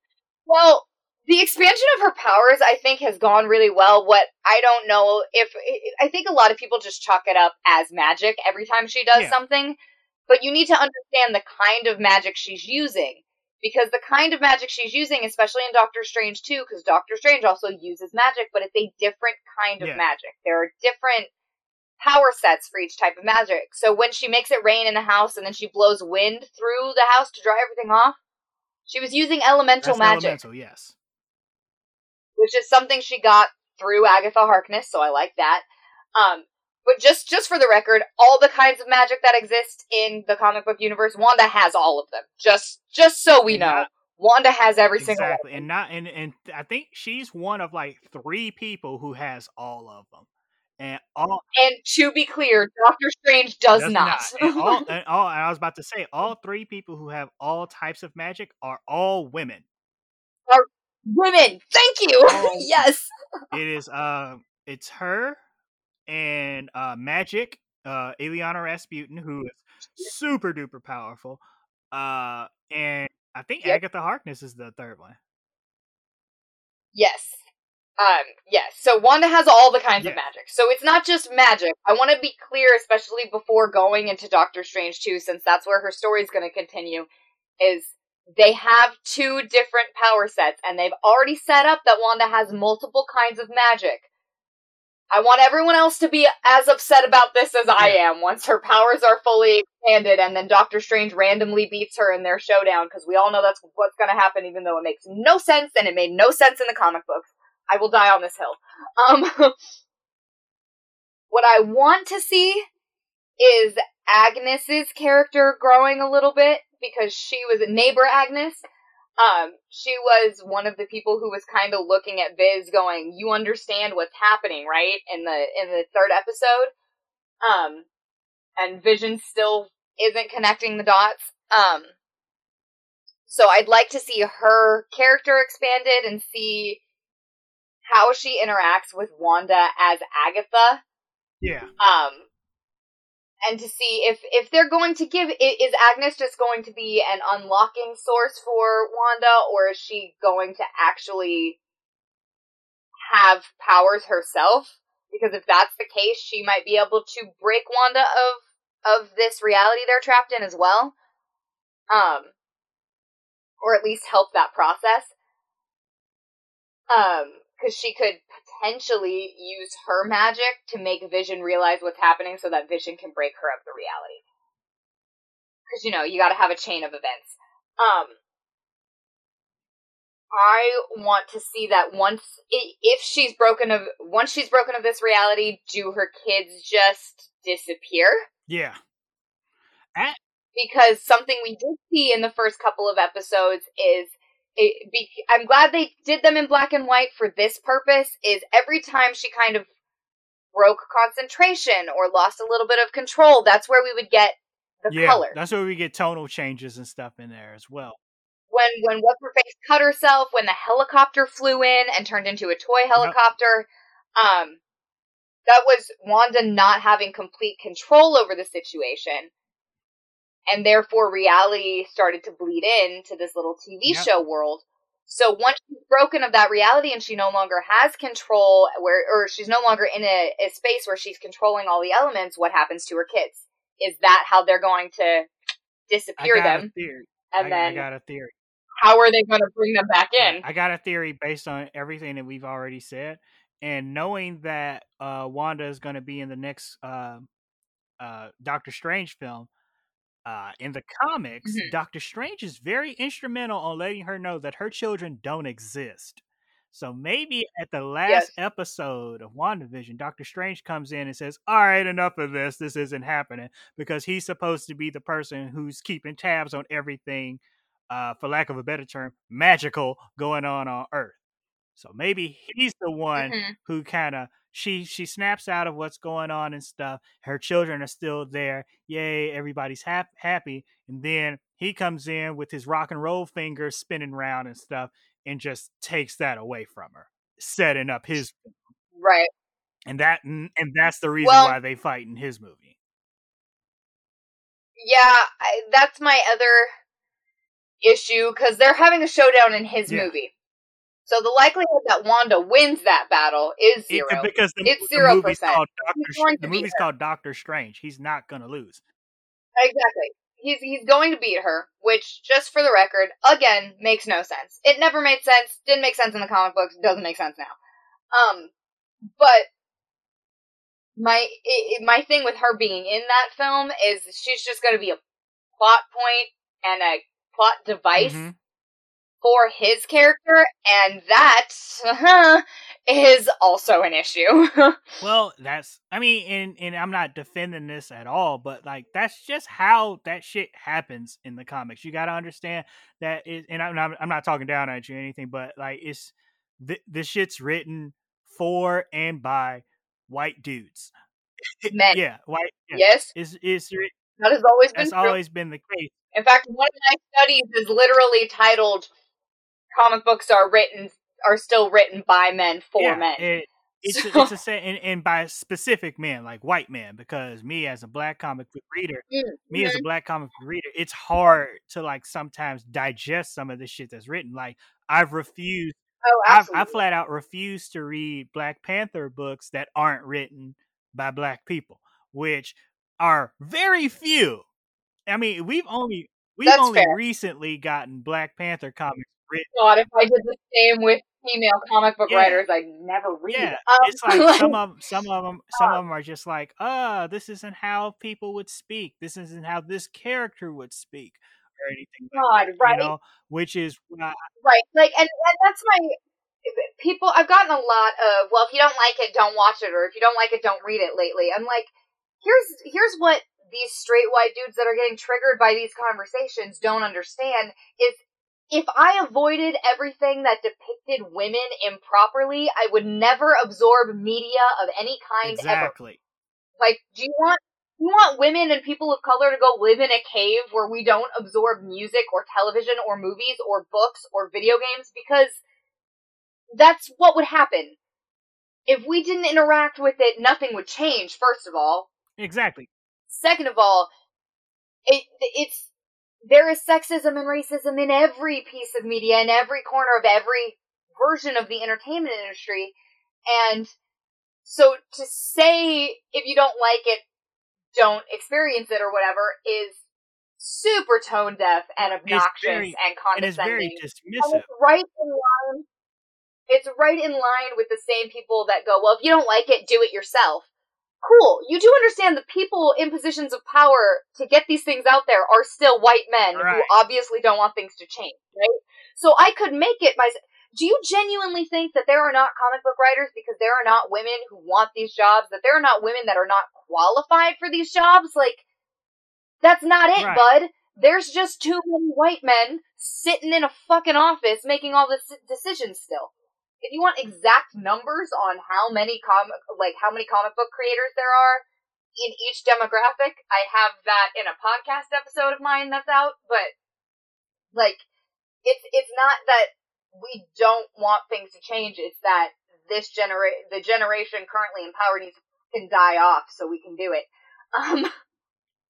Well, the expansion of her powers, I think, has gone really well. What I don't know if I think a lot of people just chalk it up as magic every time she does Yeah. something, but you need to understand the kind of magic she's using because the kind of magic she's using, especially in Doctor Strange too, because Doctor Strange also uses magic, but it's a different kind of Yeah. magic. There are different power sets for each type of magic. So when she makes it rain in the house and then she blows wind through the house to dry everything off, she was using elemental That's magic elemental, yes. which is something she got through Agatha Harkness, so I like that. Um, but just just for the record, all the kinds of magic that exist in the comic book universe, Wanda has all of them. Just just so we know, Wanda has every single. Exactly, and not and and I think she's one of like three people who has all of them, and all And to be clear, Doctor Strange does, does not. And all, and all and I was about to say, all three people who have all types of magic are all women. Are Women, thank you. Oh. yes. It is uh, it's her and uh, Magik, uh, Illyana Rasputin, who is super duper powerful, uh, and I think Yep. Agatha Harkness is the third one. Yes. Um, yes. So Wanda has all the kinds of magic. So it's not just magic. I want to be clear, especially before going into Doctor Strange 2, since that's where her story is going to continue, is they have two different power sets, and they've already set up that Wanda has multiple kinds of magic. I want everyone else to be as upset about this as I am once her powers are fully expanded and then Doctor Strange randomly beats her in their showdown because we all know that's what's going to happen even though it makes no sense and it made no sense in the comic books. I will die on this hill. Um what I want to see is Agnes's character growing a little bit because she was a neighbor Agnes. Um, she was one of the people who was kind of looking at Viz going, you understand what's happening, right? In the, in the third episode. Um, and Vision still isn't connecting the dots. Um, so I'd like to see her character expanded and see how she interacts with Wanda as Agatha. Yeah, um and to see if if they're going to give is agnes just going to be an unlocking source for wanda or is she going to actually have powers herself? Because if that's the case she might be able to break wanda of of this reality they're trapped in as well. Um or at least help that process. Um because she could potentially use her magic to make Vision realize what's happening so that Vision can break her of the reality. Because, you know, you gotta have a chain of events. Um, I want to see that once, if she's broken of, once she's broken of this reality, do her kids just disappear? yeah, because something we did see in the first couple of episodes is it be, I'm glad they did them in black and white for this purpose is every time she kind of broke concentration or lost a little bit of control that's where we would get the yeah. color That's where we get tonal changes and stuff in there as well. when when what's her face cut herself when the helicopter flew in and turned into a toy helicopter um that was Wanda not having complete control over the situation and therefore reality started to bleed into this little TV Yep. show world so once she's broken of that reality and she no longer has control where or she's no longer in a, a space where she's controlling all the elements what happens to her kids is that how they're going to I disappear got them a theory. and I, then I got a theory. how are they going to bring them back in? I got a theory based on everything that we've already said, and knowing that uh, Wanda is going to be in the next uh, uh, Doctor Strange film. Uh, in the comics, Mhm. Doctor Strange is very instrumental on letting her know that her children don't exist. So maybe at the last Yes. episode of WandaVision, Doctor Strange comes in and says, All right, enough of this. This isn't happening. Because he's supposed to be the person who's keeping tabs on everything, uh, for lack of a better term, magical going on on Earth. So maybe he's the one Mhm. who kind of she she snaps out of what's going on and stuff. Her children are still there. Yay, everybody's hap- happy. And then he comes in with his rock and roll fingers spinning around and stuff and just takes that away from her, setting up his Right. and that and that's the reason Well- why they fight in his movie. Yeah, I, that's my other issue because they're having a showdown in his Yeah. movie. So the likelihood that Wanda wins that battle is It- zero. because the, It's 0%. movie's called Doctor. The movie's called Doctor Strange. He's not gonna lose. Exactly. He's he's going to beat her, which, just for the record, again makes no sense. It never made sense. Didn't make sense in the comic books. Doesn't make sense now. Um, but my i i- my thing with her being in that film is she's just going to be a plot point and a plot device Mhm. For his character, and that uh-huh, is also an issue. Well, that's I mean, and and I'm not defending this at all, but like that's just how that shit happens in the comics. You got to understand that it, and I'm not, I'm not talking down at you or anything, but like it's th- this shit's written for and by white dudes. Men. Yeah, white. Yeah. Yes, Is is that has always been that's true. always been the case. In fact, one of my studies is literally titled "Comic books are written are still written by men for yeah, men." It, it's So- a, it's a say and, and by specific men like white men because me as a black comic book reader me as a mm-hmm. black comic book reader it's hard to like sometimes digest some of the shit that's written like i've refused oh, I've. I flat out refuse to read black panther books that aren't written by black people which are very few i mean we've only we've That's only fair. recently gotten black panther comics God, if I did the same with female comic book Yeah. writers, I'd never read. Yeah, Um, it's like some of some of them some of them are just like, uh, this isn't how people would speak. This isn't how this character would speak, or anything. God, like that, right. You know, which is why right, like, and, and that's my people. I've gotten a lot of, well, if you don't like it, don't watch it, or if you don't like it, don't read it. Lately, I'm like, here's here's what these straight white dudes that are getting triggered by these conversations don't understand is if I avoided everything that depicted women improperly, I would never absorb media of any kind ever. exactly. Like, do you want you want women and people of color to go live in a cave where we don't absorb music or television or movies or books or video games because that's what would happen. If we didn't interact with it, nothing would change, first of all. Exactly. Second of all, it it's there is sexism and racism in every piece of media, in every corner of every version of the entertainment industry. And so to say if you don't like it, don't experience it or whatever is super tone deaf and obnoxious very- and And it's very condescending. And dismissive. it's right in line. It's right in line with the same people that go, well, if you don't like it, do it yourself. Cool. You do understand the people in positions of power to get these things out there are still white men who obviously don't want things to change, right? So I could make it my. Do you genuinely think that there are not comic book writers because there are not women who want these jobs, that there are not women that are not qualified for these jobs? Like, that's not it, Right. bud. There's just too many white men sitting in a fucking office making all the decisions still. If you want exact numbers on how many comic, like how many comic book creators there are in each demographic, I have that in a podcast episode of mine that's out, but like, it's, it's not that we don't want things to change, it's that this genera- the generation currently in power needs to fucking die off so we can do it. Um,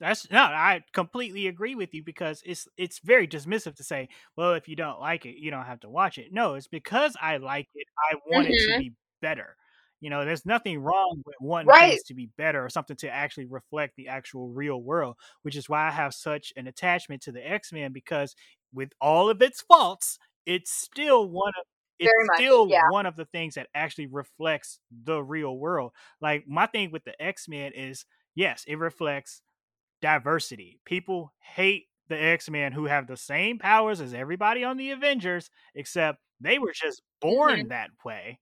That's no, I completely agree with you because it's it's very dismissive to say, well, if you don't like it, you don't have to watch it. No, it's because I like it, I want it to Mhm. be better. You know, there's nothing wrong with wanting Right. things to be better or something to actually reflect the actual real world, which is why I have such an attachment to the X Men because with all of its faults, it's still one of it's much, still yeah. one of the things that actually reflects the real world. Like my thing with the X Men is yes, it reflects diversity. People hate the X Men who have the same powers as everybody on the Avengers, except they were just born mm-hmm. that way.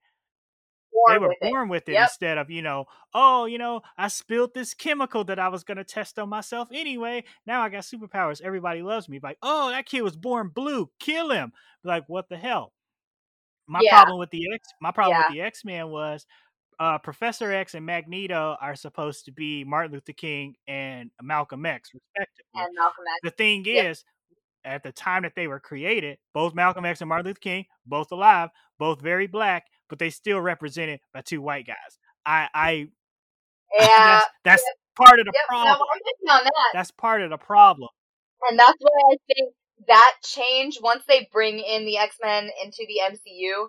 they were with it. born with it Yep. instead of, you know, oh, you know, I spilled this chemical that I was going to test on myself anyway. Now I got superpowers. Everybody loves me. Like, oh, that kid was born blue. Kill him. Like, what the hell? My Yeah. problem with the X, my problem Yeah. with the X Men was uh, Professor X and Magneto are supposed to be Martin Luther King and Malcolm X, respectively. And Malcolm X. The thing Yep. is, at the time that they were created, both Malcolm X and Martin Luther King, both alive, both very black, but they still represented by two white guys. I, I Yeah. that's, that's part of the Yep. Problem. On that. That's part of the problem. And that's why I think that change, once they bring in the X Men into the MCU,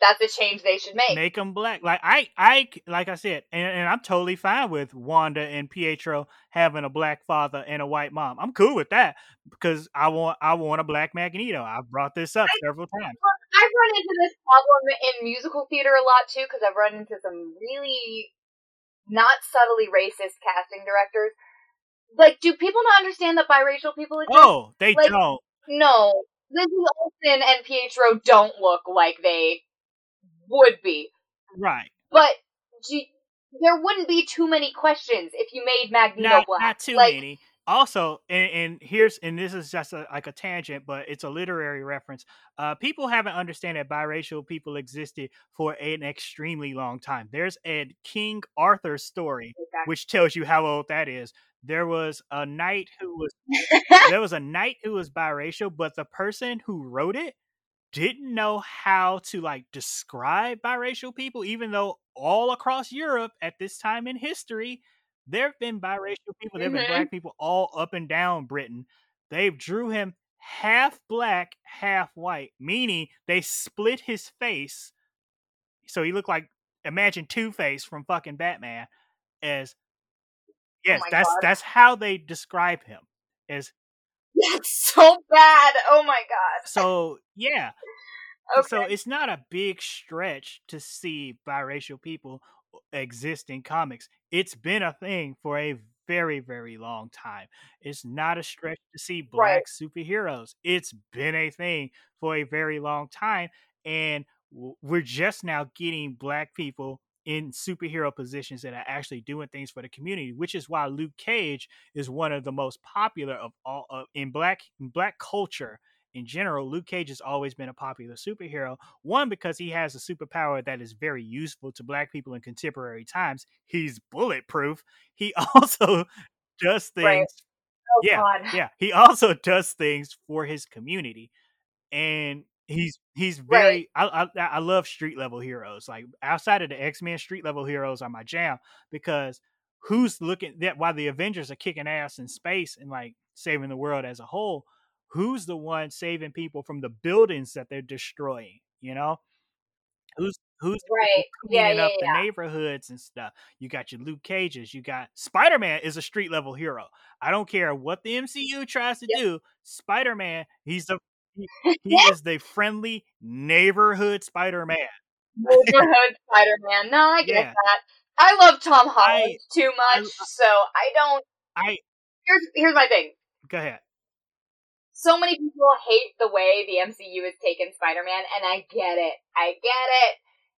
that's a change they should make. Make them black. Like I, I, like I said, and, and, I'm totally fine with Wanda and Pietro having a black father and a white mom. I'm cool with that because I want, I want a black Magneto. I've brought this up I, several times. I've run into this problem in musical theater a lot too because I've run into some really not subtly racist casting directors. Like, do people not understand that biracial people exist? Oh, they like, don't. No, Lizzie Olsen and Pietro don't look like they would be. Right. But there wouldn't be too many questions if you made Magneto not, black. Not too like, many. Also, and, and, here's and this is just a, like a tangent, but it's a literary reference. Uh, people haven't understand that biracial people existed for an extremely long time. There's a King Arthur story, exactly. which tells you how old that is. There was a knight who was there was a knight who was biracial, but the person who wrote it didn't know how to like describe biracial people, even though all across Europe at this time in history, there have been biracial people, there have mm-hmm. been black people all up and down Britain. They drew him half black, half white, meaning they split his face. So he looked like imagine Two Face from fucking Batman as oh yes, oh that's God. that's how they describe him. As that's so bad. Oh my god. So yeah. Okay. So it's not a big stretch to see biracial people uh, exist in comics. It's been a thing for a very, very long time. It's not a stretch to see black right. superheroes. It's been a thing for a very long time. And we're just now getting black people in superhero positions that are actually doing things for the community, which is why Luke Cage is one of the most popular of all uh, in black in black culture in general. Luke Cage has always been a popular superhero. One because he has a superpower that is very useful to black people in contemporary times. He's bulletproof. He also does things. Right. Oh, yeah, God. yeah. He also does things for his community, and he's he's very right. I, I, I love street level heroes like outside of the x-men street level heroes are my jam because who's looking that while the avengers are kicking ass in space and like saving the world as a whole who's the one saving people from the buildings that they're destroying you know? Who's who's right. Cleaning yeah, up yeah, the neighborhoods and stuff? You got your luke cages you got spider-man is a street level hero. I don't care what the mcu tries to yep. do spider-man he's the he, is the friendly neighborhood Spider-Man. Neighborhood Spider-Man. No, I get yeah. that. I love Tom Holland I, too much, I, so I don't. I here's here's my thing. Go ahead. So many people hate the way the MCU has taken Spider-Man, and I get it. I get it.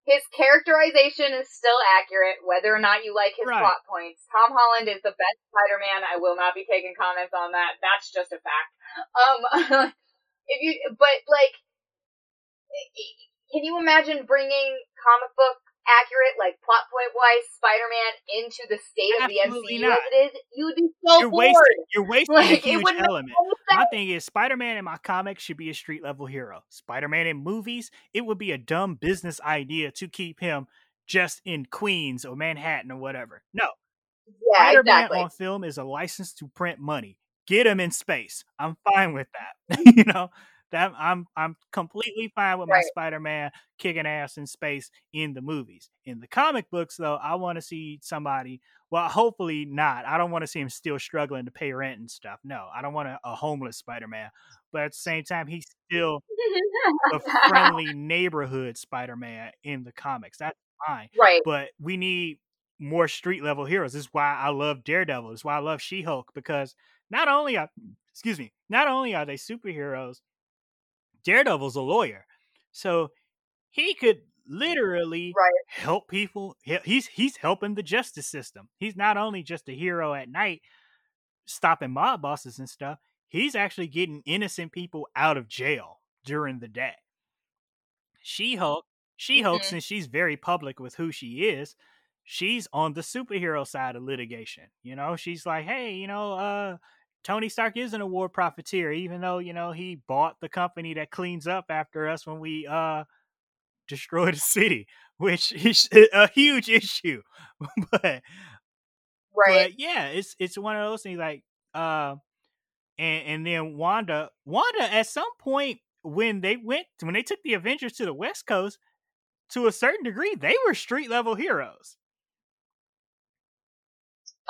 His characterization is still accurate, whether or not you like his right. plot points. Tom Holland is the best Spider-Man. I will not be taking comments on that. That's just a fact. Um, if you, but like, can you imagine bringing comic book accurate, like plot point wise, Spider-Man into the state Absolutely of the MCU not. as it is? You would be so you're bored. Wasting, you're wasting like, a huge element. My thing is, Spider-Man in my comics should be a street level hero. Spider-Man in movies, it would be a dumb business idea to keep him just in Queens or Manhattan or whatever. No. Yeah, Spider-Man exactly. on film is a license to print money get him in space. I'm fine with that. you know, that I'm I'm completely fine with right. my Spider-Man kicking ass in space in the movies. In the comic books, though, I want to see somebody. Well, hopefully not. I don't want to see him still struggling to pay rent and stuff. No, I don't want a, a homeless Spider-Man. But at the same time, he's still a friendly neighborhood Spider-Man in the comics. That's fine. Right. But we need more street level heroes. This is why I love Daredevil. This is why I love She Hulk because not only are excuse me, not only are they superheroes, Daredevil's a lawyer. So he could literally right. help people. He's he's helping the justice system. He's not only just a hero at night stopping mob bosses and stuff. He's actually getting innocent people out of jail during the day. She Hulk, She Hulk, mm-hmm. since she's very public with who she is, she's on the superhero side of litigation. You know, she's like, hey, you know, uh, Tony Stark is an award profiteer, even though you know he bought the company that cleans up after us when we uh destroy the city, which is a huge issue. but right, but yeah, it's it's one of those things like uh, and and then Wanda, Wanda at some point when they went when they took the Avengers to the West Coast, to a certain degree, they were street level heroes.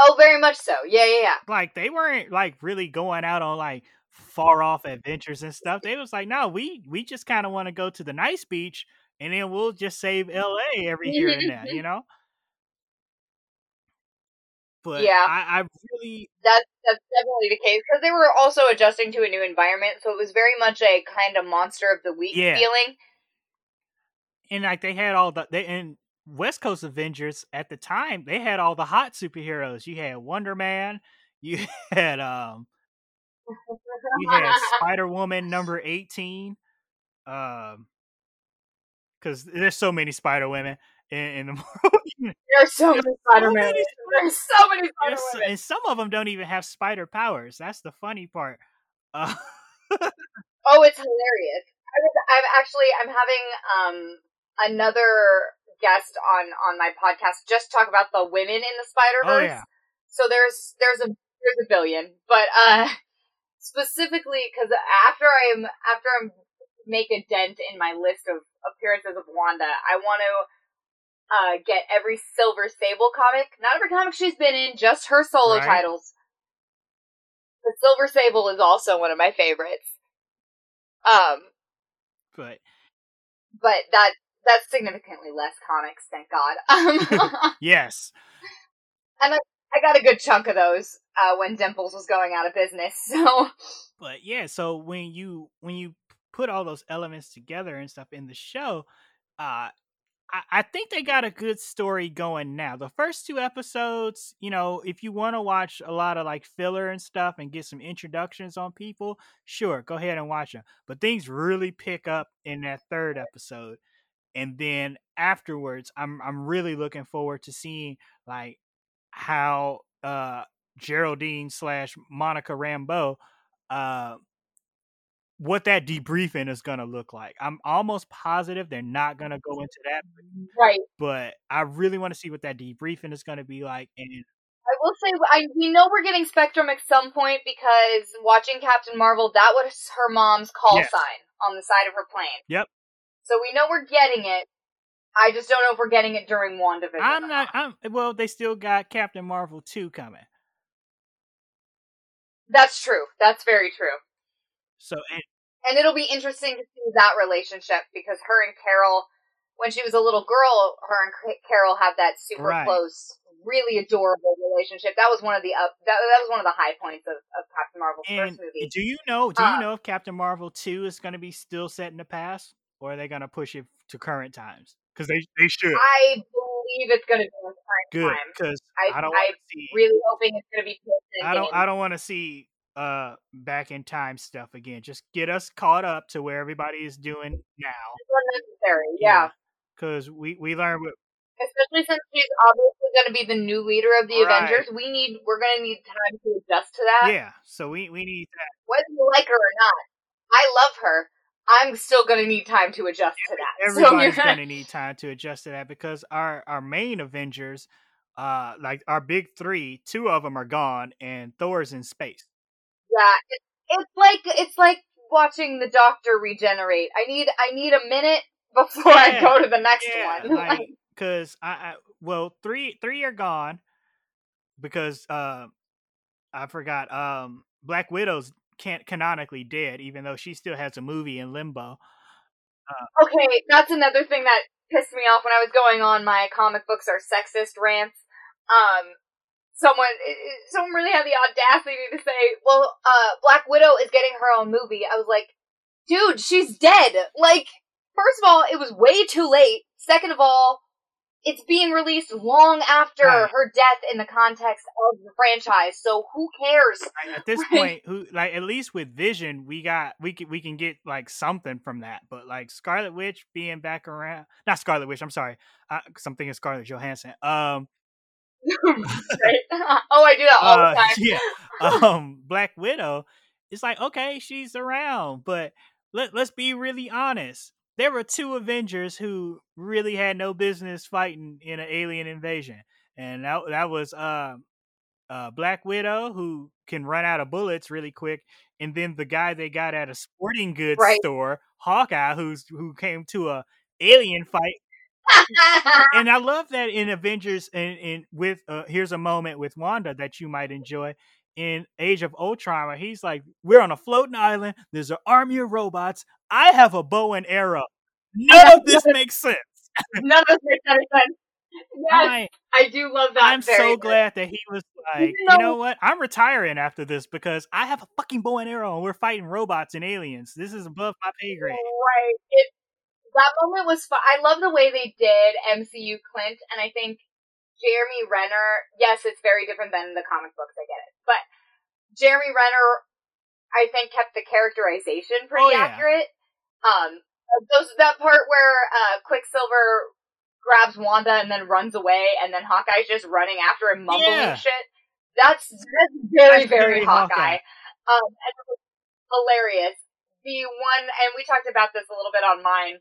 Oh, very much so. Yeah, yeah, yeah. Like they weren't like really going out on like far off adventures and stuff. They was like, no, we we just kind of want to go to the nice beach and then we'll just save LA every here and there, you know. But Yeah. I, I really That's that's definitely the case because they were also adjusting to a new environment, so it was very much a kind of monster of the week Yeah. feeling. and like they had all the they and West Coast Avengers at the time they had all the hot superheroes. You had Wonder Man, you had um you had Spider Woman number eighteen, um, because there's so many Spider Women in, in the movie. There's so many Spider many There's so many Spider so- and some of them don't even have spider powers. That's the funny part. Uh, Oh, it's hilarious. I was, I'm actually I'm having um another guest on on my podcast just talk about the women in the Spider oh Verse. yeah, So there's there's a there's a billion, but uh specifically because after I'm after I'm make a dent in my list of appearances of Wanda, I want to uh get every Silver Sable comic, not every comic she's been in, just her solo Right. titles. The Silver Sable is also one of my favorites. Um, but but that that's significantly less comics, thank God. Um, yes, And I got a good chunk of those uh, when Dimples was going out of business. So but yeah. So when you when you put all those elements together and stuff in the show, uh, I, I think they got a good story going now. The first two episodes, you know, if you want to watch a lot of like filler and stuff and get some introductions on people, sure, go ahead and watch them. But things really pick up in that third episode. And then afterwards, I'm I'm really looking forward to seeing like how uh Geraldine slash Monica Rambeau uh what that debriefing is gonna look like. I'm almost positive they're not gonna go into that, right, but I really want to see what that debriefing is gonna be like. And I will say I we know we're getting Spectrum at some point because watching Captain Marvel, that was her mom's call Yes. sign on the side of her plane. Yep. So we know we're getting it. I just don't know if we're getting it during WandaVision. I'm not. I'm well. They still got Captain Marvel two coming. That's true. That's very true. So and, And it'll be interesting to see that relationship because her and Carol, when she was a little girl, her and Carol had that super Right. close, really adorable relationship. That was one of the up. That, that was one of the high points of, of Captain Marvel's and first movie. do you know? Do Uh, you know if Captain Marvel two is gonna be still set in the past, or are they gonna push it to current times? Because they they should. I believe it's going to be in current Good, time. because I- I, don't I want to see. Really hoping it's going to be. I don't. Endgame. I don't want to see uh back in time stuff again. Just get us caught up to where everybody is doing now. It's unnecessary. Yeah. Because we we learned what Especially since she's obviously going to be the new leader of the Right. Avengers, we need we're going to need time to adjust to that. yeah. So we we need that. whether you like her or not. I love her. I'm still gonna need time to adjust to that. Everybody's you're gonna need time to adjust to that because our our main Avengers, uh, like our big three, two of them are gone, and Thor's in space. yeah, it, it's like it's like watching the Doctor regenerate. I need I need a minute before I go to the next Yeah, one. like because I, I well three three are gone because uh I forgot um Black Widow's can't canonically dead even though she still has a movie in limbo. okay, that's another thing that pissed me off when I was going on my comic books are sexist rants. Um, someone someone really had the audacity to say, "Well, uh, Black Widow is getting her own movie." I was like, "Dude, she's dead." Like, first of all, it was way too late. Second of all, it's being released long after Right. her death in the context of the franchise. So who cares? At this Right. point, who like at least with Vision, we got we can we can get like something from that. But like Scarlet Witch being back around, not Scarlet Witch. I'm sorry, uh, something is Scarlett Johansson. Um, oh, I do that all uh, the time. yeah, um, Black Widow. It's like okay, she's around, but let let's be really honest. There were two Avengers who really had no business fighting in an alien invasion, and that that was uh, uh, Black Widow who can run out of bullets really quick, and then the guy they got at a sporting goods Right. store, Hawkeye, who's who came to a alien fight and I love that in Avengers and in with uh, here's a moment with Wanda that you might enjoy in Age of Ultron where he's like, We're on a floating island, there's an army of robots, I have a bow and arrow. None of this makes sense. None of this makes any sense. Yes, I, I do love that. I'm so much. glad that he was like, know- you know what? I'm retiring after this because I have a fucking bow and arrow and we're fighting robots and aliens. This is above my pay grade. Right. It, that moment was fun. I love the way they did MCU Clint, and I think Jeremy Renner. Yes, it's very different than the comic books. I get it, but Jeremy Renner, I think, kept the characterization pretty Oh, yeah. accurate. Um, those that part where uh, Quicksilver grabs Wanda and then runs away, and then Hawkeye's just running after him, mumbling Yeah. shit. That's that's very That's very very Hawkeye. Hawkeye. Um, and it was hilarious. The one, and we talked about this a little bit on mine,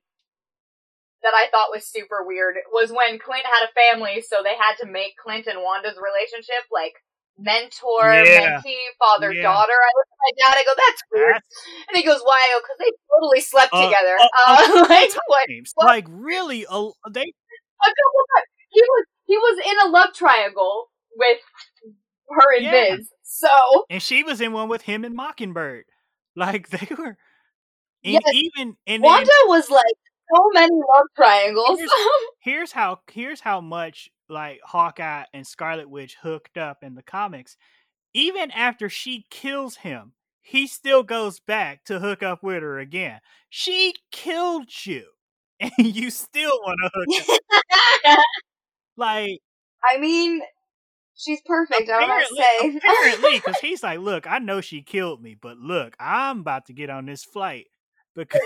that I thought was super weird was when Clint had a family, so they had to make Clint and Wanda's relationship like mentor, Yeah. mentee, father, Yeah. daughter. I look at my dad, I go, "That's weird," That's and he goes, "Why?" Go, "Because they totally slept Uh, together." uh, Uh, like what? what? Like really, they A couple times. He was he was in a love triangle with her and Yeah. Biz. So and she was in one with him and Mockingbird. Like they were, and Yes. even and then Wanda was like so many love triangles. Here's- here's how here's how much like Hawkeye and Scarlet Witch hooked up in the comics. Even after she kills him, he still goes back to hook up with her again. She killed you, and you still want to hook up. Like I mean, she's perfect. I don't know what to apparently, say. apparently, because he's like, look, I know she killed me, but look, I'm about to get on this flight because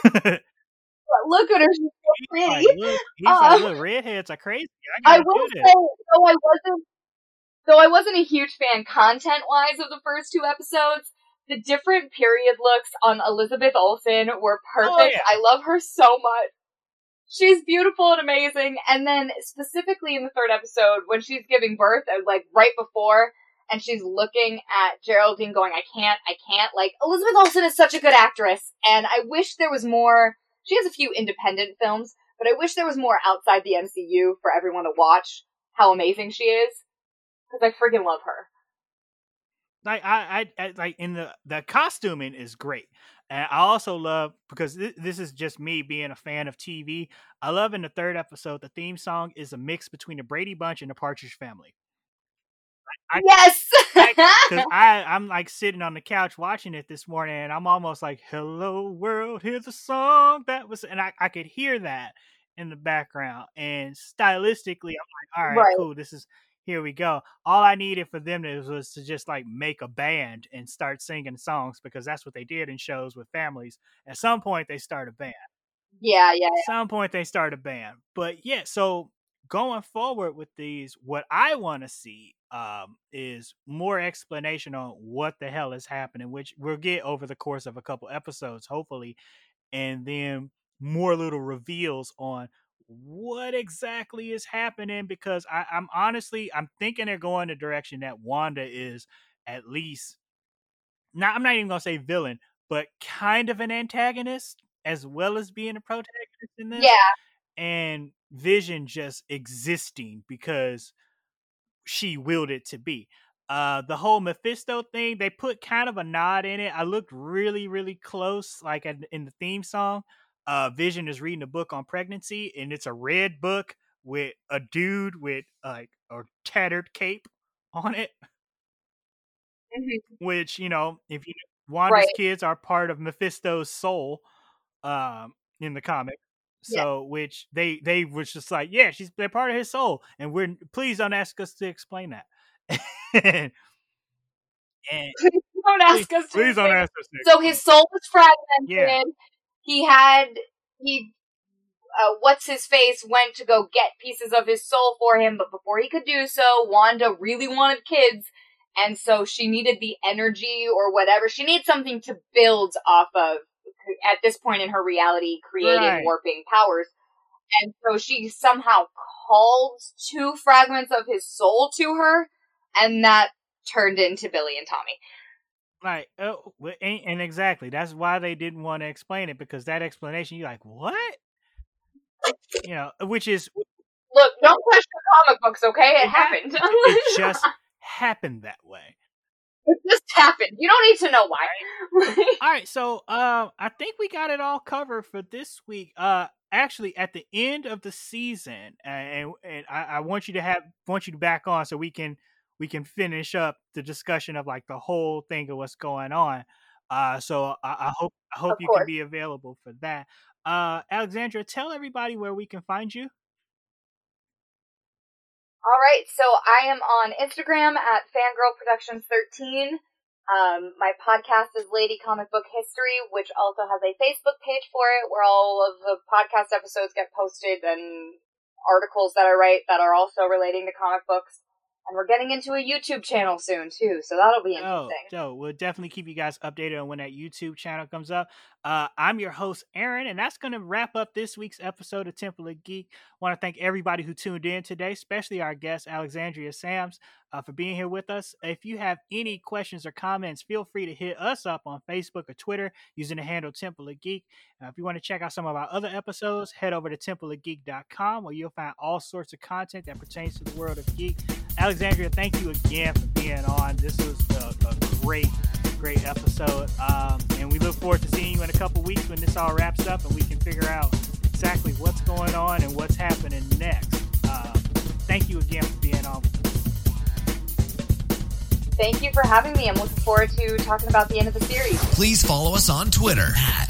Look at her. She's so he's pretty. like, look, he's Uh, like, look, redheads are crazy. I I will say, though I wasn't, though I wasn't a huge fan content wise of the first two episodes, the different period looks on Elizabeth Olsen were perfect. Oh, yeah. I love her so much. She's beautiful and amazing. And then specifically in the third episode, when she's giving birth, uh, like right before, and she's looking at Geraldine going, I can't, I can't. Like, Elizabeth Olsen is such a good actress, and I wish there was more. She has a few independent films, but I wish there was more outside the MCU for everyone to watch how amazing she is. Because I freaking love her. like I, I, I like in the the costuming is great and i also love because thi- this is just me being a fan of tv i love in the third episode the theme song is a mix between the brady bunch and the partridge family I- yes! because i i'm like sitting on the couch watching it this morning and i'm almost like hello world here's a song that was and i, I could hear that in the background and stylistically i'm like all right, Right. cool this is here we go all i needed for them to, was to just like make a band and start singing songs because that's what they did in shows with families at some point they start a band yeah, yeah. at some point they start a band. But yeah, so going forward with these, what I want to see um, is more explanation on what the hell is happening, which we'll get over the course of a couple episodes, hopefully, and then more little reveals on what exactly is happening. Because I, I'm honestly, I'm thinking they're going the direction that Wanda is at least. Not, I'm not even gonna say villain, but kind of an antagonist as well as being a protagonist in this. Yeah, And Vision just existing because she willed it to be. Uh, the whole Mephisto thing, they put kind of a nod in it. I looked really, really close, like in in the theme song. Uh, Vision is reading a book on pregnancy, and it's a red book with a dude with like a tattered cape on it. Mhm. Which you know, if you Wanda's Right. kids are part of Mephisto's soul, um, in the comic. Yeah. So, which they they was just like, yeah, she's they're part of his soul, and we're please don't ask us to explain that. and, and don't ask please, us. please don't ask us. To So his soul was fragmented. Yeah. He had he uh, what's his face went to go get pieces of his soul for him, but before he could do so, Wanda really wanted kids, and so she needed the energy or whatever. She needs something to build off of at this point in her reality, creating Right. warping powers. And so she somehow called two fragments of his soul to her, and that turned into Billy and Tommy. Right. oh, and, and exactly that's why they didn't want to explain it because that explanation, you're like, what? You know, which is Look, don't question comic books, okay? It happened. it just happened that way. It just happened. You don't need to know why. all right, so uh, I think we got it all covered for this week. Uh, actually, at the end of the season, and and I, I want you to have want you to back on so we can we can finish up the discussion of like the whole thing of what's going on. Uh, so I, I hope I hope Of you course. can be available for that. Uh, Alexandra, tell everybody where we can find you. All right, so I am on Instagram at Fangirl Productions 13. Um, my podcast is Lady Comic Book History, which also has a Facebook page for it, where all of the podcast episodes get posted and articles that I write that are also relating to comic books. And we're getting into a YouTube channel soon too, so that'll be interesting. Oh, interesting. so we'll definitely keep you guys updated on when that YouTube channel comes up. Uh, I'm your host, Aaron, and that's going to wrap up this week's episode of Temple of Geek. want to thank everybody who tuned in today, especially our guest, Alexandria Sams, uh, for being here with us. If you have any questions or comments, feel free to hit us up on Facebook or Twitter using the handle Temple of Geek. Uh, if you want to check out some of our other episodes, head over to templeofgeek.com where you'll find all sorts of content that pertains to the world of geek. Alexandria, thank you again for being on. This was a, a great, great episode. Um, and we look forward to seeing you in a couple weeks when this all wraps up and we can figure out exactly what's going on and what's happening next. Um, thank you again for being on. Thank you for having me. I'm looking forward to talking about the end of the series. Please follow us on Twitter at